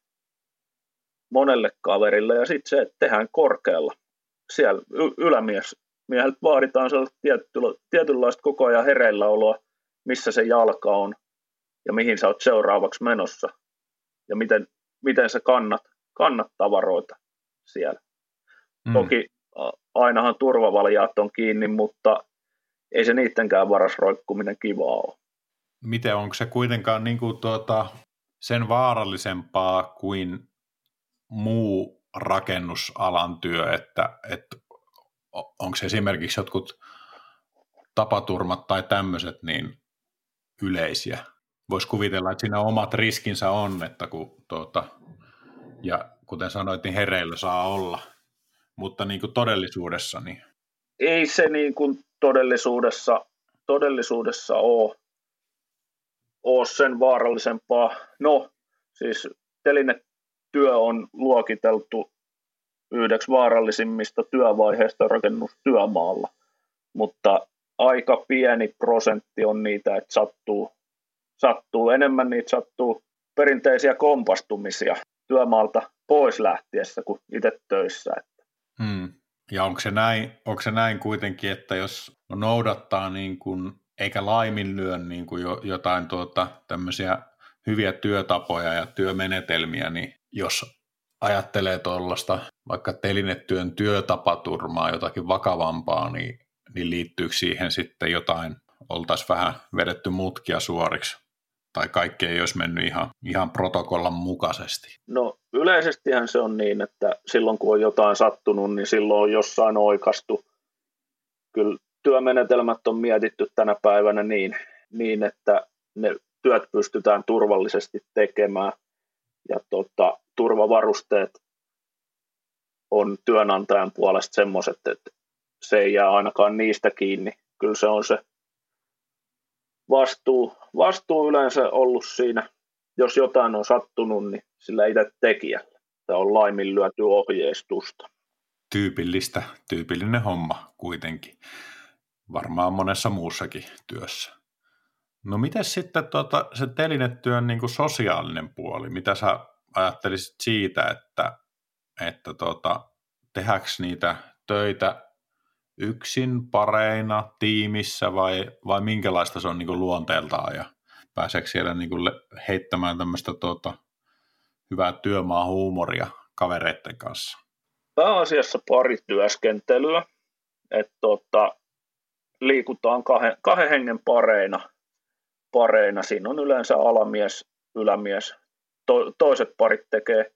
monelle kaverille. Ja sitten se, että tehdään korkealla. Siellä y- ylämies mieheltä vaaditaan tietynlaista koko ajan hereilläoloa, missä se jalka on ja mihin sä oot seuraavaksi menossa ja miten, miten sä kannat, kannat tavaroita siellä. Mm. Toki ainahan turvavaljaat on kiinni, mutta ei se niidenkään varas roikkuminen kivaa ole. Miten onko se kuitenkaan niin kuin tuota, sen vaarallisempaa kuin muu rakennusalan työ, että, että onko esimerkiksi jotkut tapaturmat tai tämmöiset niin yleisiä? Voisi kuvitella, että siinä omat riskinsä on, että kun tuota, ja kuten sanoit, niin hereillä saa olla, mutta niin kuin todellisuudessa niin... Ei se niin kuin todellisuudessa, todellisuudessa ole, ole sen vaarallisempaa. No, siis telinetyö on luokiteltu yhdeksi vaarallisimmista työvaiheista rakennustyömaalla, mutta aika pieni prosentti on niitä, että sattuu, sattuu enemmän niitä sattuu perinteisiä kompastumisia työmaalta pois lähtiessä kuin itse töissä. Hmm. Ja onko se, näin, onko se näin kuitenkin, että jos noudattaa niin kuin, eikä laiminlyö niin kuin jotain tuota, tämmöisiä hyviä työtapoja ja työmenetelmiä, niin jos ajattelee tuollaista vaikka telinetyön työtapaturmaa, jotakin vakavampaa, niin, niin liittyykö siihen sitten jotain, oltaisiin vähän vedetty mutkia suoriksi, tai kaikki ei olisi mennyt ihan, ihan protokollan mukaisesti? No yleisestihän se on niin, että silloin kun on jotain sattunut, niin silloin on jossain oikastu. Kyllä työmenetelmät on mietitty tänä päivänä niin, niin että ne työt pystytään turvallisesti tekemään ja tota, turvavarusteet on työnantajan puolesta semmoiset, että se ei jää ainakaan niistä kiinni. Kyllä se on se vastuu, vastuu yleensä ollut siinä, jos jotain on sattunut, niin sillä itse tekijällä. Tämä on laiminlyöty ohjeistusta. Tyypillistä, tyypillinen homma kuitenkin. Varmaan monessa muussakin työssä. No miten sitten tuota, se telinetyön niin kuin sosiaalinen puoli? Mitä sä ajattelisit siitä, että, että tuota, tehdäänkö niitä töitä yksin, pareina, tiimissä vai, vai minkälaista se on niin kuin luonteeltaan ja pääseekö siellä niin kuin heittämään tämmöistä tuota, hyvää työmaa-huumoria kavereiden kanssa? Pääasiassa parityöskentelyä, että tuota, liikutaan kahden, kahden hengen pareina, pareina. Siinä on yleensä alamies, ylämies. To, toiset parit tekee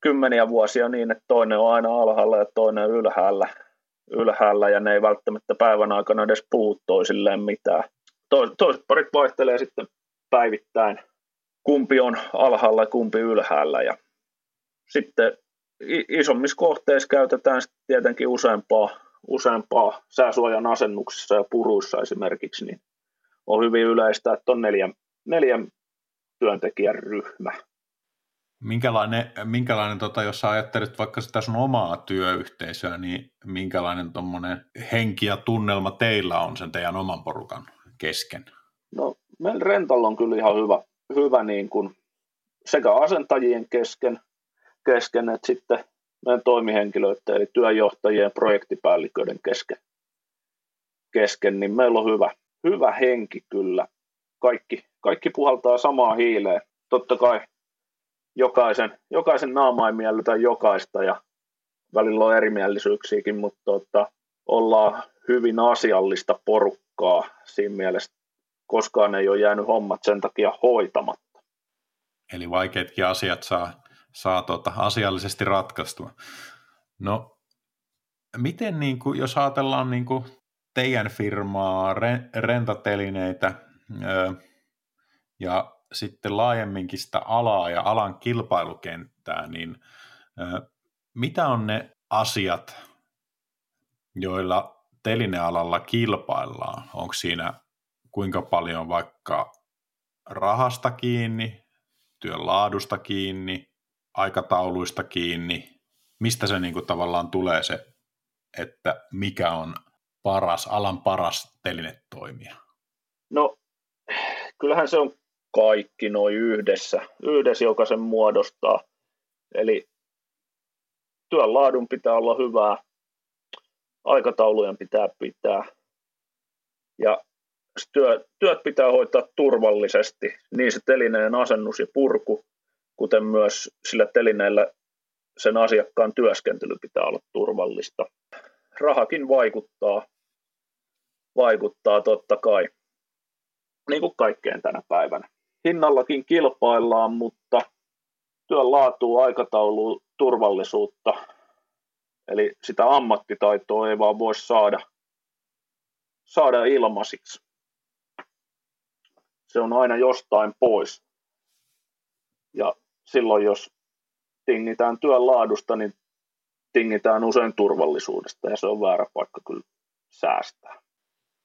kymmeniä vuosia niin, että toinen on aina alhaalla ja toinen ylhäällä, ylhäällä ja ne ei välttämättä päivän aikana edes puhu toisilleen mitään. Toiset parit vaihtelee sitten päivittäin, kumpi on alhaalla ja kumpi ylhäällä. Ja sitten isommissa kohteissa käytetään tietenkin useampaa, useampaa sääsuojan asennuksissa ja puruissa esimerkiksi, niin on hyvin yleistä, että on neljän, neljän työntekijän ryhmä. Minkälainen, minkälainen tota, jos sä ajattelet vaikka sitä sun omaa työyhteisöä, niin minkälainen henki ja tunnelma teillä on sen teidän oman porukan kesken? No, meillä Rentalla on kyllä ihan hyvä, hyvä niin kuin sekä asentajien kesken, kesken että sitten meidän toimihenkilöiden eli työjohtajien ja projektipäälliköiden kesken, kesken, niin meillä on hyvä, hyvä henki kyllä. Kaikki, kaikki puhaltaa samaa hiileen. Totta kai jokaisen, jokaisen naama ei miellytä jokaista ja välillä on erimielisyyksiäkin, mutta tota, ollaan hyvin asiallista porukkaa siinä mielessä. Koskaan ei ole jäänyt hommat sen takia hoitamatta. Eli vaikeatkin asiat saa, saa tota, asiallisesti ratkaistua. No, miten niin kuin, jos ajatellaan niin kuin teidän firmaa, rentatelineitä öö, ja sitten laajemminkin sitä alaa ja alan kilpailukenttää, niin mitä on ne asiat, joilla telinealalla kilpaillaan? Onko siinä kuinka paljon vaikka rahasta kiinni, työn laadusta kiinni, aikatauluista kiinni? Mistä se niin kuin tavallaan tulee se, että mikä on paras, alan paras telinetoimija? No, kyllähän se on kaikki noin yhdessä, yhdessä, joka sen muodostaa. Eli työn laadun pitää olla hyvää, aikataulujen pitää pitää ja työ, työt pitää hoitaa turvallisesti, niin se telineen asennus ja purku, kuten myös sillä telineellä sen asiakkaan työskentely pitää olla turvallista. Rahakin vaikuttaa, vaikuttaa totta kai, niin kuin kaikkeen tänä päivänä. Hinnallakin kilpaillaan, mutta työn laatua, aikataulua, turvallisuutta, eli sitä ammattitaitoa ei vaan voi saada, saada ilmaisiksi. Se on aina jostain pois. Ja silloin, jos tingitään työn laadusta, niin tingitään usein turvallisuudesta, ja se on väärä paikka kyllä säästää.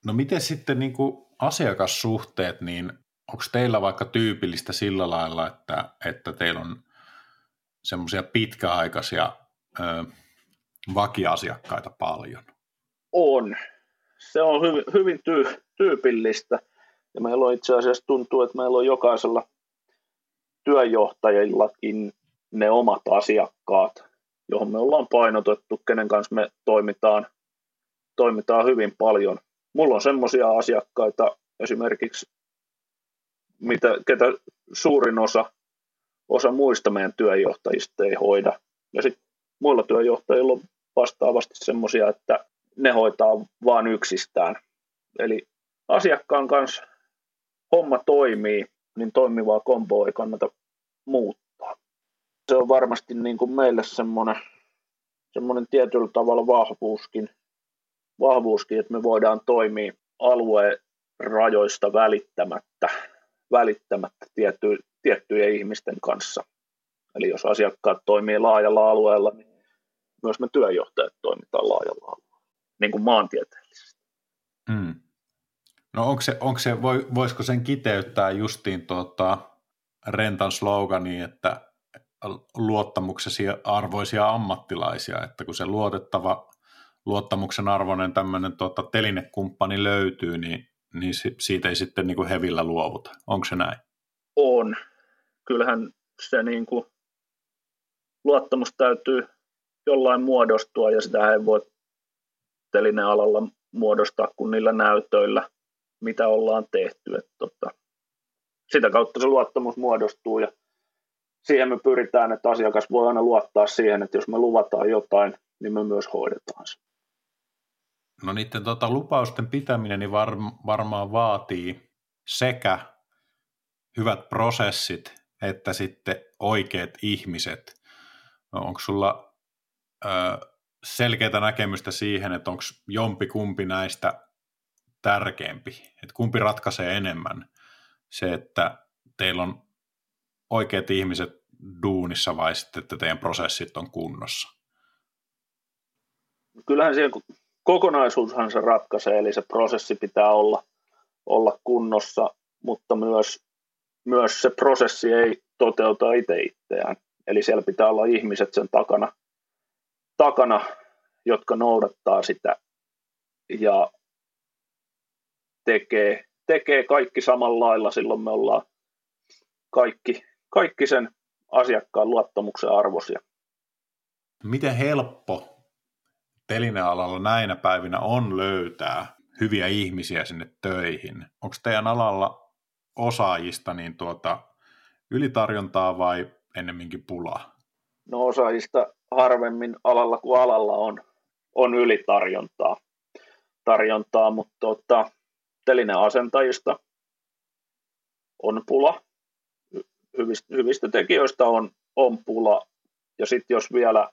No miten sitten niin kuin asiakassuhteet, niin onko teillä vaikka tyypillistä sillä lailla, että, että teillä on semmoisia pitkäaikaisia ö, vakiasiakkaita paljon? On. Se on hyvin, hyvin tyy, tyypillistä. Ja meillä on itse asiassa tuntuu, että meillä on jokaisella työjohtajillakin ne omat asiakkaat, johon me ollaan painotettu, kenen kanssa me toimitaan, toimitaan hyvin paljon. Mulla on semmoisia asiakkaita esimerkiksi, mitä, ketä suurin osa, osa muista meidän työjohtajista ei hoida. Ja sitten muilla työjohtajilla on vastaavasti semmoisia, että ne hoitaa vain yksistään. Eli asiakkaan kanssa homma toimii, niin toimivaa komboa ei kannata muuttaa. Se on varmasti niin kuin meille semmoinen, semmoinen tietyllä tavalla vahvuuskin, vahvuuskin, että me voidaan toimia alueen rajoista välittämättä, välittämättä tietty, tiettyjen ihmisten kanssa. Eli jos asiakkaat toimii laajalla alueella, niin myös me työjohtajat toimitaan laajalla alueella, niin kuin maantieteellisesti. Hmm. No onko se, onko se, voisiko sen kiteyttää justiin tuota Rentan slogani, että luottamuksesi arvoisia ammattilaisia, että kun se luotettava luottamuksen arvoinen tämmöinen tuota, telinekumppani löytyy, niin, niin siitä ei sitten niin kuin hevillä luovuta. Onko se näin? On. Kyllähän se niin kuin, luottamus täytyy jollain muodostua ja sitä ei voi telinealalla muodostaa kuin niillä näytöillä, mitä ollaan tehty. Että tota, sitä kautta se luottamus muodostuu ja siihen me pyritään, että asiakas voi aina luottaa siihen, että jos me luvataan jotain, niin me myös hoidetaan se. No niiden tota, lupausten pitäminen niin var, varmaan vaatii sekä hyvät prosessit että sitten oikeat ihmiset. No, onko sulla ö, selkeää näkemystä siihen, että onko jompi kumpi näistä tärkeämpi, että kumpi ratkaisee enemmän? Se, että teillä on oikeat ihmiset duunissa vai sitten, että teidän prosessit on kunnossa? Kyllähän siellä kokonaisuushan se ratkaisee, eli se prosessi pitää olla, olla kunnossa, mutta myös, myös se prosessi ei toteuta itse itseään. Eli siellä pitää olla ihmiset sen takana, takana jotka noudattaa sitä ja tekee, tekee kaikki samalla lailla, silloin me ollaan kaikki, kaikki sen asiakkaan luottamuksen arvoisia. Miten helppo telinealalla näinä päivinä on löytää hyviä ihmisiä sinne töihin? Onko teidän alalla osaajista niin tuota, ylitarjontaa vai ennemminkin pulaa? No osaajista harvemmin alalla kuin alalla on, on ylitarjontaa, tarjontaa, mutta tuota, telineasentajista on pula, hyvistä, hyvistä tekijöistä on, on pula, ja sitten jos vielä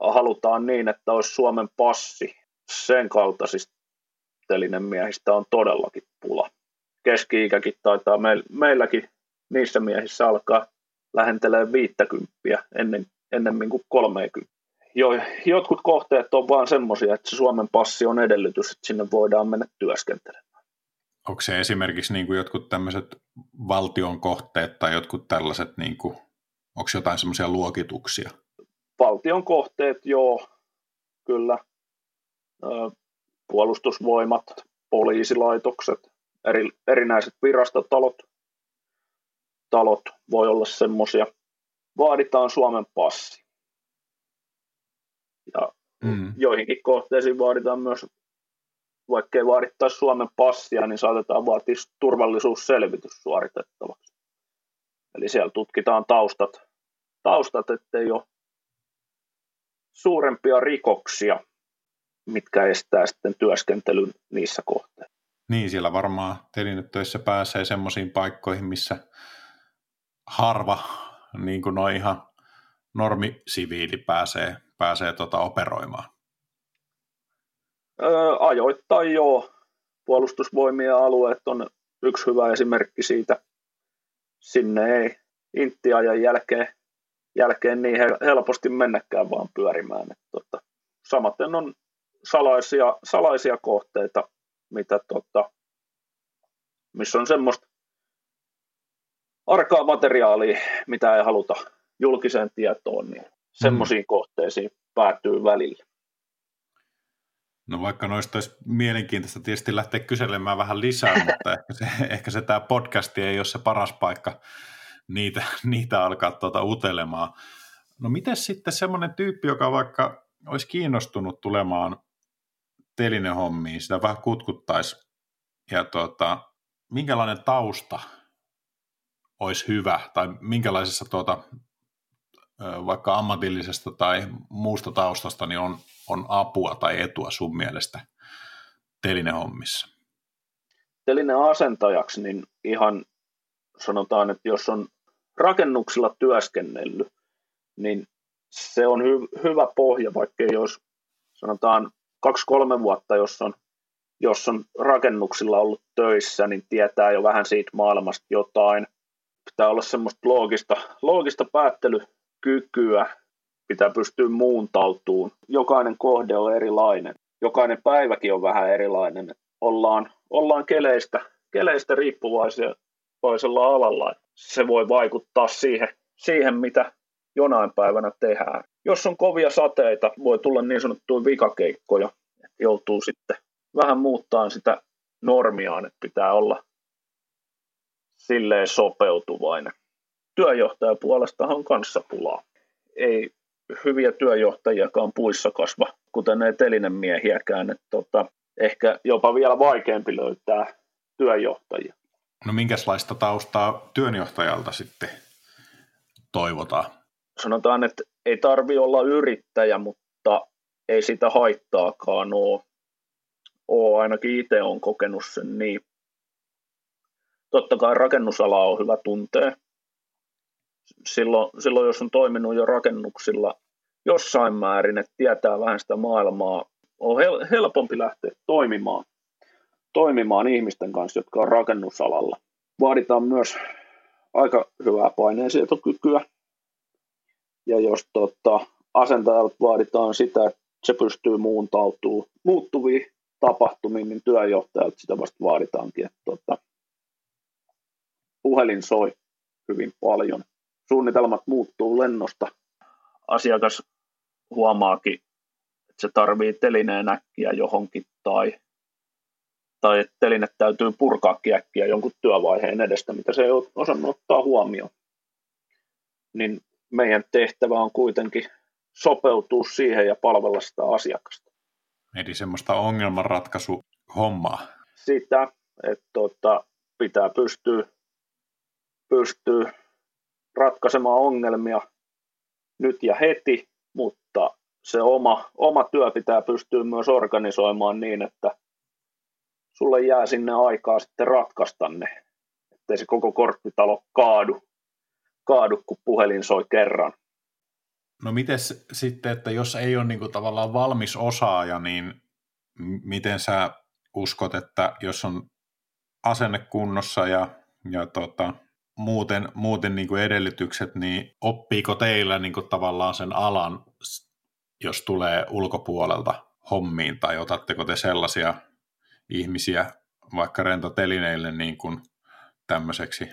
halutaan niin, että olisi Suomen passi, sen kaltaisista miehistä on todellakin pula. Keski-ikäkin taitaa me, meilläkin niissä miehissä alkaa lähentelee 50 ennen, ennemmin kuin 30. Jo, jotkut kohteet on vaan semmoisia, että se Suomen passi on edellytys, että sinne voidaan mennä työskentelemään. Onko se esimerkiksi niin kuin jotkut tämmöiset valtion kohteet tai jotkut tällaiset, niin kuin, onko jotain semmoisia luokituksia? Valtion kohteet, joo, kyllä. puolustusvoimat, poliisilaitokset, eri, erinäiset virastotalot talot voi olla semmoisia. Vaaditaan Suomen passi. Ja mm. joihinkin kohteisiin vaaditaan myös, vaikka ei vaadittaisi Suomen passia, niin saatetaan vaatia turvallisuusselvitys suoritettavaksi. Eli siellä tutkitaan taustat, taustat ettei ole suurempia rikoksia, mitkä estää sitten työskentelyn niissä kohteissa. Niin, siellä varmaan telinetöissä pääsee semmoisiin paikkoihin, missä harva, niin kuin noin ihan normisiviili pääsee, pääsee tota operoimaan? Öö, ajoittain joo. Puolustusvoimien alueet on yksi hyvä esimerkki siitä. Sinne ei intiajan jälkeen, jälkeen niin helposti mennäkään vaan pyörimään. Et tota, samaten on salaisia, salaisia kohteita, mitä tota, missä on semmoista arkaa materiaalia, mitä ei haluta julkiseen tietoon, niin semmoisiin mm. kohteisiin päätyy välillä. No vaikka noista olisi mielenkiintoista tietysti lähteä kyselemään vähän lisää, mutta ehkä se, ehkä se tämä podcast ei ole se paras paikka niitä, niitä alkaa tuota utelemaan. No miten sitten semmoinen tyyppi, joka vaikka olisi kiinnostunut tulemaan telinehommiin, sitä vähän kutkuttaisi, ja tuota, minkälainen tausta olisi hyvä, tai minkälaisessa tuota, vaikka ammatillisesta tai muusta taustasta niin on, on apua tai etua sun mielestä telinehommissa? Telinen asentajaksi, niin ihan sanotaan, että jos on rakennuksilla työskennellyt, niin se on hy- hyvä pohja, vaikka jos sanotaan kaksi-kolme vuotta, jos on, jos on rakennuksilla ollut töissä, niin tietää jo vähän siitä maailmasta jotain pitää olla semmoista loogista, loogista päättelykykyä, pitää pystyä muuntautumaan. Jokainen kohde on erilainen. Jokainen päiväkin on vähän erilainen. Ollaan, ollaan keleistä, keleistä riippuvaisia toisella alalla. Se voi vaikuttaa siihen, siihen, mitä jonain päivänä tehdään. Jos on kovia sateita, voi tulla niin sanottuja vikakeikkoja, joutuu sitten vähän muuttaa sitä normiaan, että pitää olla silleen sopeutuvainen. Työjohtaja puolestaan on kanssa pulaa. Ei hyviä työjohtajiakaan puissa kasva, kuten ei telinen miehiäkään. Että tota, ehkä jopa vielä vaikeampi löytää työjohtajia. No minkälaista taustaa työnjohtajalta sitten toivotaan? Sanotaan, että ei tarvi olla yrittäjä, mutta ei sitä haittaakaan ole. ole ainakin itse on kokenut sen niin totta kai rakennusala on hyvä tuntea. Silloin, silloin, jos on toiminut jo rakennuksilla jossain määrin, että tietää vähän sitä maailmaa, on hel- helpompi lähteä toimimaan, toimimaan ihmisten kanssa, jotka on rakennusalalla. Vaaditaan myös aika hyvää paineensietokykyä. Ja jos tota, asentajalta vaaditaan sitä, että se pystyy muuntautumaan muuttuviin tapahtumiin, niin työjohtajalta sitä vasta vaaditaankin, että tota, puhelin soi hyvin paljon. Suunnitelmat muuttuu lennosta. Asiakas huomaakin, että se tarvii telineen äkkiä johonkin tai, tai että teline täytyy purkaa äkkiä jonkun työvaiheen edestä, mitä se ei ole osannut ottaa huomioon. Niin meidän tehtävä on kuitenkin sopeutua siihen ja palvella sitä asiakasta. Eli semmoista ongelmanratkaisuhommaa. Sitä, että tota, pitää pystyä pystyy ratkaisemaan ongelmia nyt ja heti, mutta se oma, oma työ pitää pystyä myös organisoimaan niin, että sulle jää sinne aikaa sitten ratkaista ne, ettei se koko korttitalo kaadu, kaadu kun puhelin soi kerran. No miten sitten, että jos ei ole niin tavallaan valmis osaaja, niin miten sä uskot, että jos on asenne kunnossa ja, ja tota, muuten, muuten niin kuin edellytykset, niin oppiiko teillä niin kuin tavallaan sen alan, jos tulee ulkopuolelta hommiin, tai otatteko te sellaisia ihmisiä vaikka rentotelineille niin kuin tämmöiseksi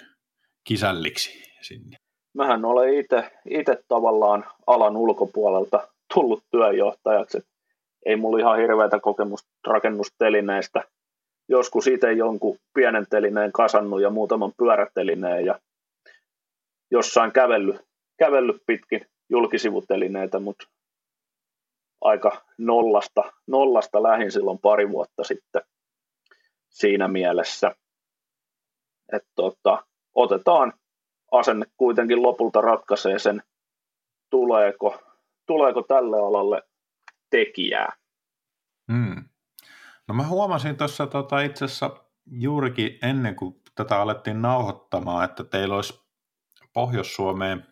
kisälliksi sinne? Mähän olen itse tavallaan alan ulkopuolelta tullut työjohtajaksi. ei mulla ihan hirveätä kokemusta rakennustelineistä. Joskus itse jonkun pienen telineen kasannut ja muutaman pyörätelineen ja jossain kävellyt, kävellyt pitkin julkisivutelineitä, mutta aika nollasta, nollasta lähin silloin pari vuotta sitten siinä mielessä. Että tota, otetaan asenne kuitenkin lopulta ratkaisee sen, tuleeko, tuleeko tälle alalle tekijää. Hmm. No mä huomasin tuossa tota, itse asiassa juurikin ennen kuin tätä alettiin nauhoittamaan, että teillä olisi Pohjois-Suomeen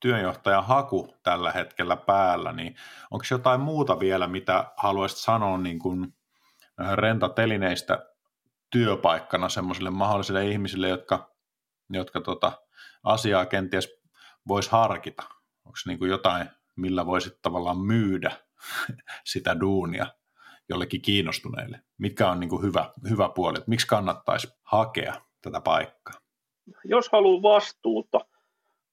työnjohtajan haku tällä hetkellä päällä, niin onko jotain muuta vielä, mitä haluaisit sanoa niin kuin rentatelineistä työpaikkana semmoisille mahdollisille ihmisille, jotka, jotka tota, asiaa kenties voisi harkita? Onko niin jotain, millä voisit tavallaan myydä sitä duunia jollekin kiinnostuneille? Mikä on niin hyvä, hyvä puoli? Että miksi kannattaisi hakea tätä paikkaa? Jos haluaa vastuuta,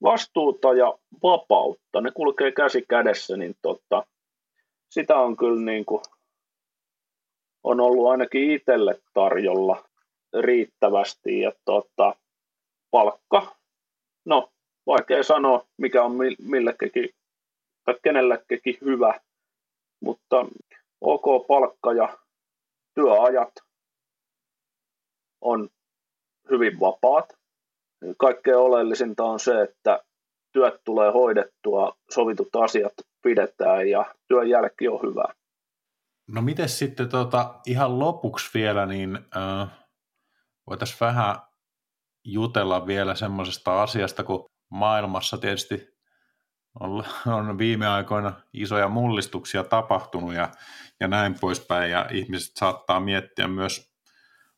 vastuuta ja vapautta, ne kulkee käsi kädessä, niin tota, sitä on kyllä niin kuin, on ollut ainakin itselle tarjolla riittävästi ja tota, palkka, no vaikea sanoa mikä on millekin tai kenellekin hyvä, mutta ok palkka ja työajat on hyvin vapaat. Kaikkein oleellisinta on se, että työt tulee hoidettua, sovitut asiat pidetään ja työn jälki on hyvä. No miten sitten tota, ihan lopuksi vielä, niin äh, voitaisiin vähän jutella vielä semmoisesta asiasta, kun maailmassa tietysti on, on viime aikoina isoja mullistuksia tapahtunut ja, ja näin poispäin, ja ihmiset saattaa miettiä myös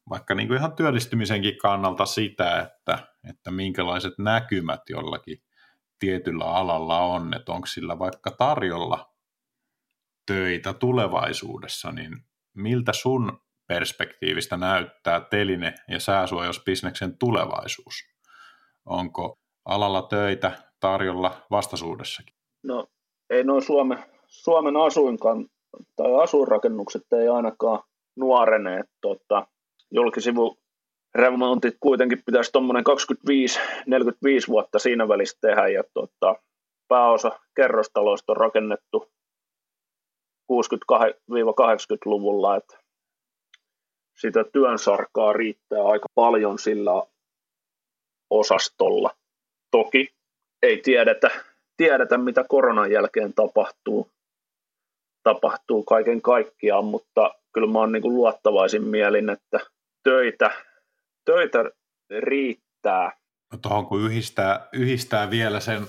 vaikka niin kuin ihan työllistymisenkin kannalta sitä, että, että minkälaiset näkymät jollakin tietyllä alalla on, että onko sillä vaikka tarjolla töitä tulevaisuudessa, niin miltä sun perspektiivistä näyttää teline- ja sääsuojausbisneksen tulevaisuus? Onko alalla töitä tarjolla vastaisuudessakin? No ei noin Suomen, Suomen asuinkan tai asuinrakennukset ei ainakaan nuorene. Tota, julkisivu remontit kuitenkin pitäisi tuommoinen 25-45 vuotta siinä välissä tehdä ja tota, pääosa kerrostaloista on rakennettu 60-80-luvulla, että sitä työnsarkaa riittää aika paljon sillä osastolla. Toki ei tiedetä, tiedetä mitä koronan jälkeen tapahtuu, tapahtuu kaiken kaikkiaan, mutta kyllä mä oon niin kuin luottavaisin mielin, että töitä, töitä riittää. No tuohon kun yhdistää, yhdistää vielä sen,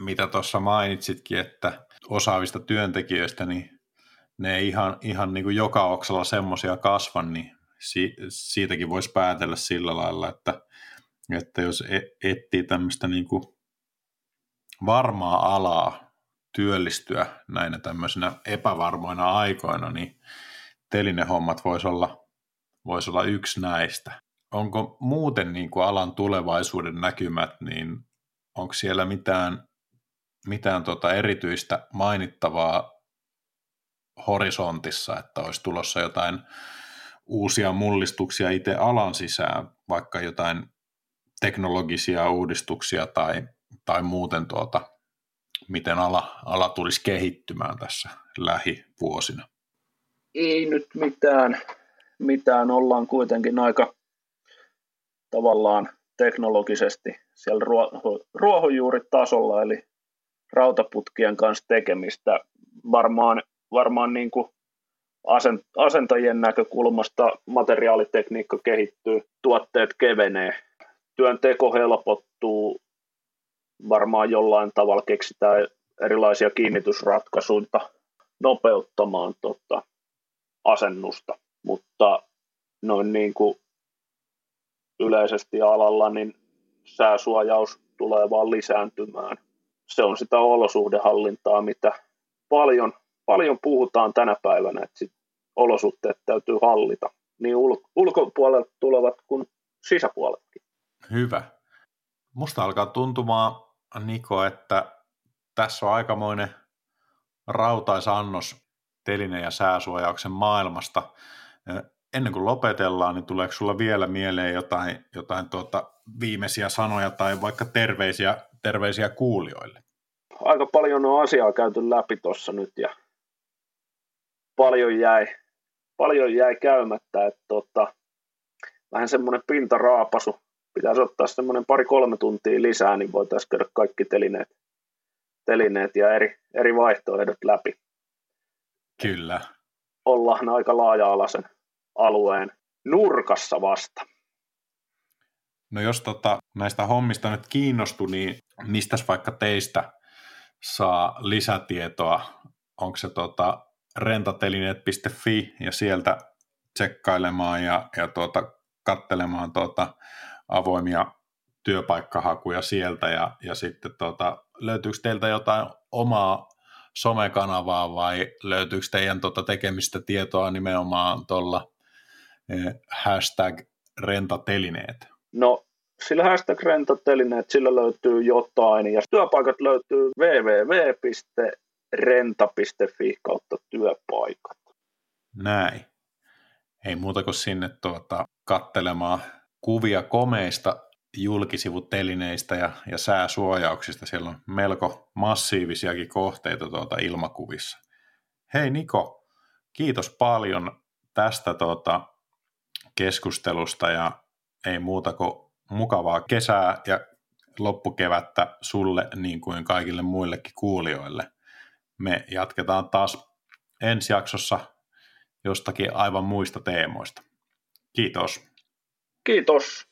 mitä tuossa mainitsitkin, että osaavista työntekijöistä, niin ne ei ihan, ihan niin kuin joka oksalla semmoisia kasvan, niin si, siitäkin voisi päätellä sillä lailla, että, että jos e, etsii tämmöistä niin kuin varmaa alaa työllistyä näinä tämmöisenä epävarmoina aikoina, niin telinehommat voisi olla, voisi olla yksi näistä. Onko muuten niin kuin alan tulevaisuuden näkymät, niin onko siellä mitään, mitään tota erityistä mainittavaa horisontissa, että olisi tulossa jotain uusia mullistuksia itse alan sisään, vaikka jotain teknologisia uudistuksia tai tai muuten tuota, miten ala, ala tulisi kehittymään tässä lähivuosina? Ei nyt mitään, mitään. Ollaan kuitenkin aika tavallaan teknologisesti siellä ruoho, ruohonjuuritasolla, eli rautaputkien kanssa tekemistä. Varmaan, varmaan niin kuin asentajien näkökulmasta materiaalitekniikka kehittyy, tuotteet kevenee, työnteko helpottuu, varmaan jollain tavalla keksitään erilaisia kiinnitysratkaisuja nopeuttamaan tota, asennusta, mutta noin niin kuin yleisesti alalla, niin sääsuojaus tulee vaan lisääntymään. Se on sitä olosuhdehallintaa, mitä paljon, paljon puhutaan tänä päivänä, että sit olosuhteet täytyy hallita, niin ul- ulkopuolelta tulevat kuin sisäpuoletkin. Hyvä. Musta alkaa tuntumaan Niko, että tässä on aikamoinen rautaisannos teline- ja sääsuojauksen maailmasta. Ennen kuin lopetellaan, niin tuleeko sulla vielä mieleen jotain, jotain tuota viimeisiä sanoja tai vaikka terveisiä, terveisiä kuulijoille? Aika paljon on asiaa käyty läpi tuossa nyt ja paljon jäi, paljon jäi käymättä, että tota, vähän semmoinen pintaraapasu. Pitäisi ottaa semmoinen pari-kolme tuntia lisää, niin voitaisiin käydä kaikki telineet, telineet ja eri, eri vaihtoehdot läpi. Kyllä. Ollaan aika laaja-alaisen alueen nurkassa vasta. No jos tota, näistä hommista nyt kiinnostui, niin mistä vaikka teistä saa lisätietoa? Onko se tota, rentatelineet.fi ja sieltä tsekkailemaan ja, ja tuota, kattelemaan tuota, avoimia työpaikkahakuja sieltä ja, ja sitten tuota, löytyykö teiltä jotain omaa somekanavaa vai löytyykö teidän tuota tekemistä tietoa nimenomaan tuolla hashtag rentatelineet? No sillä hashtag rentatelineet, sillä löytyy jotain ja työpaikat löytyy www.renta.fi kautta työpaikat. Näin. Ei muuta kuin sinne tuota, kattelemaan kuvia komeista julkisivutelineistä ja, ja sääsuojauksista. Siellä on melko massiivisiakin kohteita tuota ilmakuvissa. Hei Niko, kiitos paljon tästä tuota keskustelusta ja ei muuta kuin mukavaa kesää ja loppukevättä sulle niin kuin kaikille muillekin kuulijoille. Me jatketaan taas ensi jaksossa jostakin aivan muista teemoista. Kiitos. Kiitos.